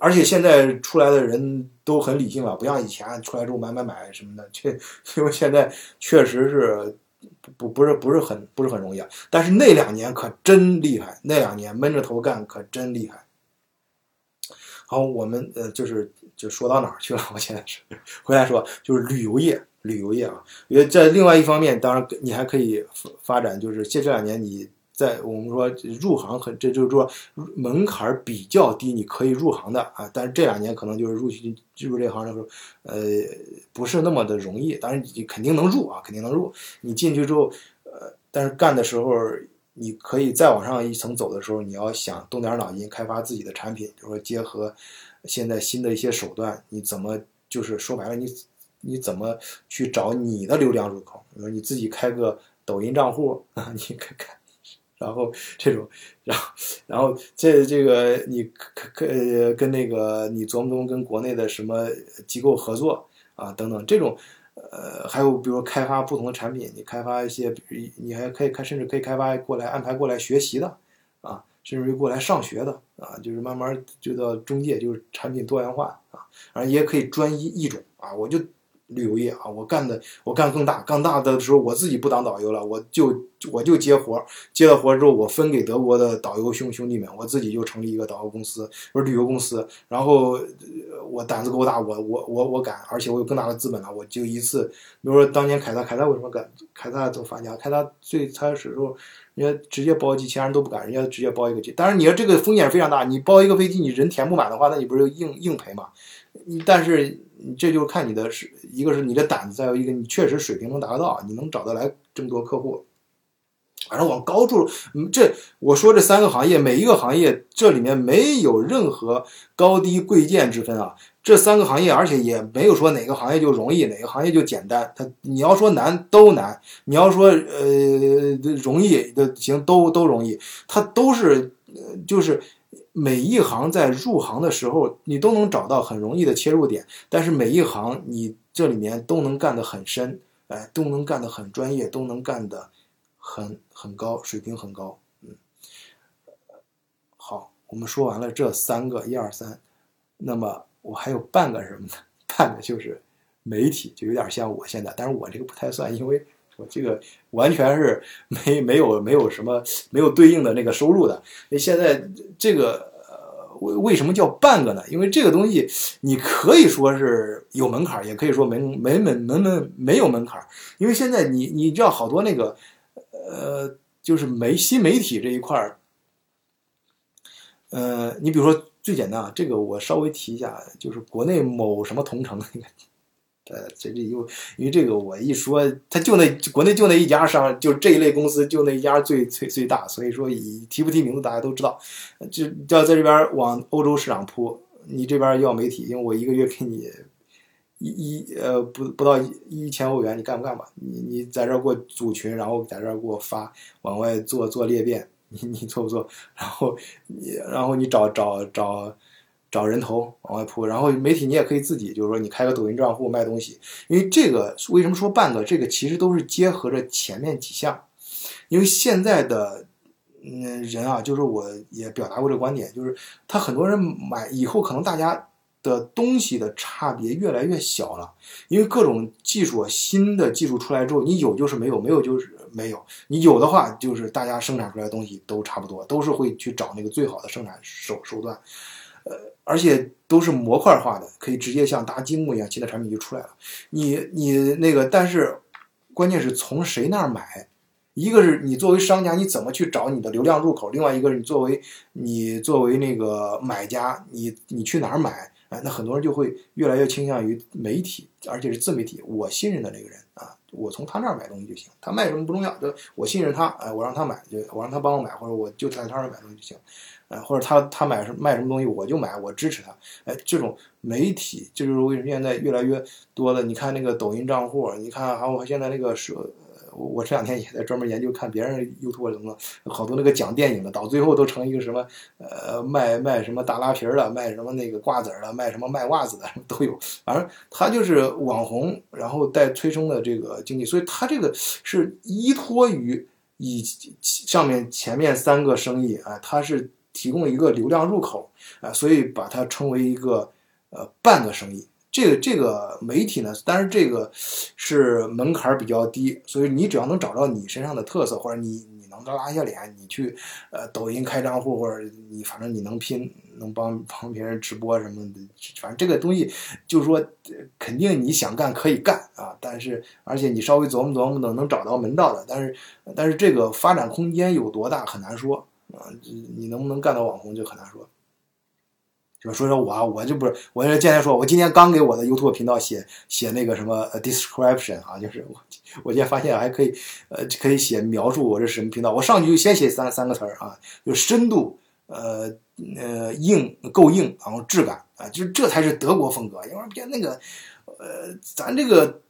而且现在出来的人都很理性了，不像以前出来之后买买买什么的，这因为现在确实是。不不是不是很不是很容易啊，但是那两年可真厉害，那两年闷着头干可真厉害。好，我们呃就是就说到哪儿去了？我现在是回来说，就是旅游业，旅游业啊，因为在另外一方面，当然你还可以发展，就是这这两年你。在我们说入行很，这就是说门槛比较低，你可以入行的啊。但是这两年可能就是入去进入这行的时候，呃，不是那么的容易。当然你肯定能入啊，肯定能入。你进去之后，呃，但是干的时候，你可以再往上一层走的时候，你要想动点脑筋，开发自己的产品，比如说结合现在新的一些手段，你怎么就是说白了，你你怎么去找你的流量入口？比如你自己开个抖音账户啊，你看看。然后这种，然后，然后这这个你可可跟那个你琢磨琢磨跟国内的什么机构合作啊等等这种，呃，还有比如说开发不同的产品，你开发一些，你还可以开，甚至可以开发过来安排过来学习的啊，甚至于过来上学的啊，就是慢慢就到中介，就是产品多元化啊，然后也可以专一一种啊，我就。旅游业啊，我干的我干更大，更大的时候我自己不当导游了，我就我就接活，接了活之后我分给德国的导游兄兄弟们，我自己就成立一个导游公司，不是旅游公司，然后我胆子够大，我我我我敢，而且我有更大的资本了，我就一次，比如说当年凯撒，凯撒为什么敢？凯撒走发家，凯撒最开始时候，人家直接包机，其他人都不敢，人家直接包一个机，当然你要这个风险非常大，你包一个飞机，你人填不满的话，那你不是硬硬赔嘛？你但是。你这就看你的是，一个是你的胆子，再有一个你确实水平能达到，你能找得来这么多客户。反正往高处，这我说这三个行业，每一个行业这里面没有任何高低贵贱之分啊。这三个行业，而且也没有说哪个行业就容易，哪个行业就简单。它你要说难都难，你要说呃容易的行都都容易，它都是呃就是。每一行在入行的时候，你都能找到很容易的切入点，但是每一行你这里面都能干得很深，哎，都能干得很专业，都能干得很很高，水平很高。嗯，好，我们说完了这三个一二三，那么我还有半个什么呢？半个就是媒体，就有点像我现在，但是我这个不太算，因为。我这个完全是 没没有没有什么没有对应的那个收入的。那现在这个呃为为什么叫半个呢？因为这个东西你可以说是有门槛，也可以说没没没没没没有门槛。因为现在你你知道好多那个呃就是媒新媒体这一块儿，呃你比如说最简单啊，这个我稍微提一下，就是国内某什么同城那个。呃，这这又因为这个，我一说，他就那国内就那一家上，就这一类公司就那一家最最最大，所以说以提不提名字大家都知道，就要在这边往欧洲市场铺，你这边要媒体，因为我一个月给你一一呃不不到一千欧元，你干不干吧？你你在这儿给我组群，然后在这儿给我发，往外做做裂变，你你做不做？然后你然后你找找。找找人头往外铺，然后媒体你也可以自己，就是说你开个抖音账户卖东西，因为这个为什么说半个？这个其实都是结合着前面几项，因为现在的嗯人啊，就是我也表达过这个观点，就是他很多人买以后可能大家的东西的差别越来越小了，因为各种技术新的技术出来之后，你有就是没有，没有就是没有。你有的话，就是大家生产出来的东西都差不多，都是会去找那个最好的生产手手段，呃，而且都是模块化的，可以直接像搭积木一样，新的产品就出来了。你你那个，但是关键是从谁那儿买？一个是你作为商家，你怎么去找你的流量入口？另外一个是你作为你作为那个买家，你你去哪儿买？哎，那很多人就会越来越倾向于媒体，而且是自媒体。我信任的那个人啊，我从他那儿买东西就行。他卖什么不重要，就我信任他，哎，我让他买，就我让他帮我买，或者我就在他那儿买东西就行。哎，或者他他买什卖什么东西我就买，我支持他。哎，这种媒体就是为什么现在越来越多的？你看那个抖音账户，你看还有现在那个是。我这两天也在专门研究看别人 YouTube 什么，好多那个讲电影的，到最后都成一个什么，呃，卖卖什么大拉皮儿的，卖什么那个瓜子儿的，卖什么卖袜子的都有。反正他就是网红，然后带催生的这个经济，所以他这个是依托于以上面前面三个生意啊，它是提供一个流量入口啊，所以把它称为一个呃半个生意。这个这个媒体呢，但是这个是门槛比较低，所以你只要能找到你身上的特色，或者你你能拉下脸，你去呃抖音开账户，或者你反正你能拼，能帮帮别人直播什么的，反正这个东西就是说肯定你想干可以干啊，但是而且你稍微琢磨琢磨能能找到门道的，但是但是这个发展空间有多大很难说啊，你能不能干到网红就很难说。就说说我啊，我就不是，我就今天说，我今天刚给我的 YouTube 频道写写那个什么 description 啊，就是我我今天发现还可以，呃，可以写描述我这是什么频道。我上去就先写三三个词儿啊，就深度，呃呃硬够硬，然后质感啊，就是这才是德国风格。因为别那个，呃，咱这个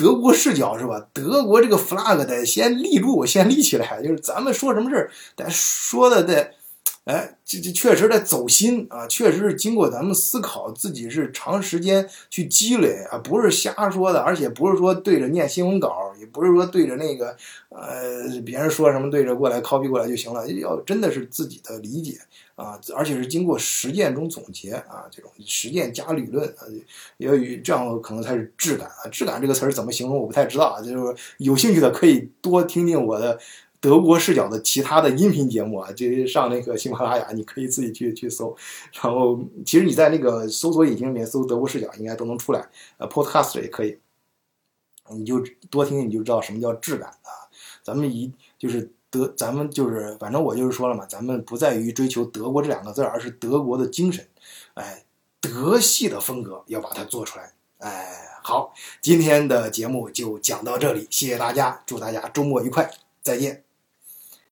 德国视角是吧？德国这个 flag 得先立住，先立起来，就是咱们说什么事儿，得说的得。哎，这这确实在走心啊，确实是经过咱们思考，自己是长时间去积累啊，不是瞎说的，而且不是说对着念新闻稿，也不是说对着那个呃别人说什么对着过来 copy 过来就行了，要真的是自己的理解啊，而且是经过实践中总结啊，这种实践加理论啊，要与这样可能才是质感啊，质感这个词儿怎么形容我不太知道啊，就是有兴趣的可以多听听我的。德国视角的其他的音频节目啊，就上那个喜马拉雅，你可以自己去 去搜。然后，其实你在那个搜索引擎里面搜“德国视角”，应该都能出来。呃，Podcast 也可以，你就多听听，你就知道什么叫质感啊。咱们一就是德，咱们就是反正我就是说了嘛，咱们不在于追求德国这两个字，而是德国的精神。哎，德系的风格要把它做出来。哎，好，今天的节目就讲到这里，谢谢大家，祝大家周末愉快，再见。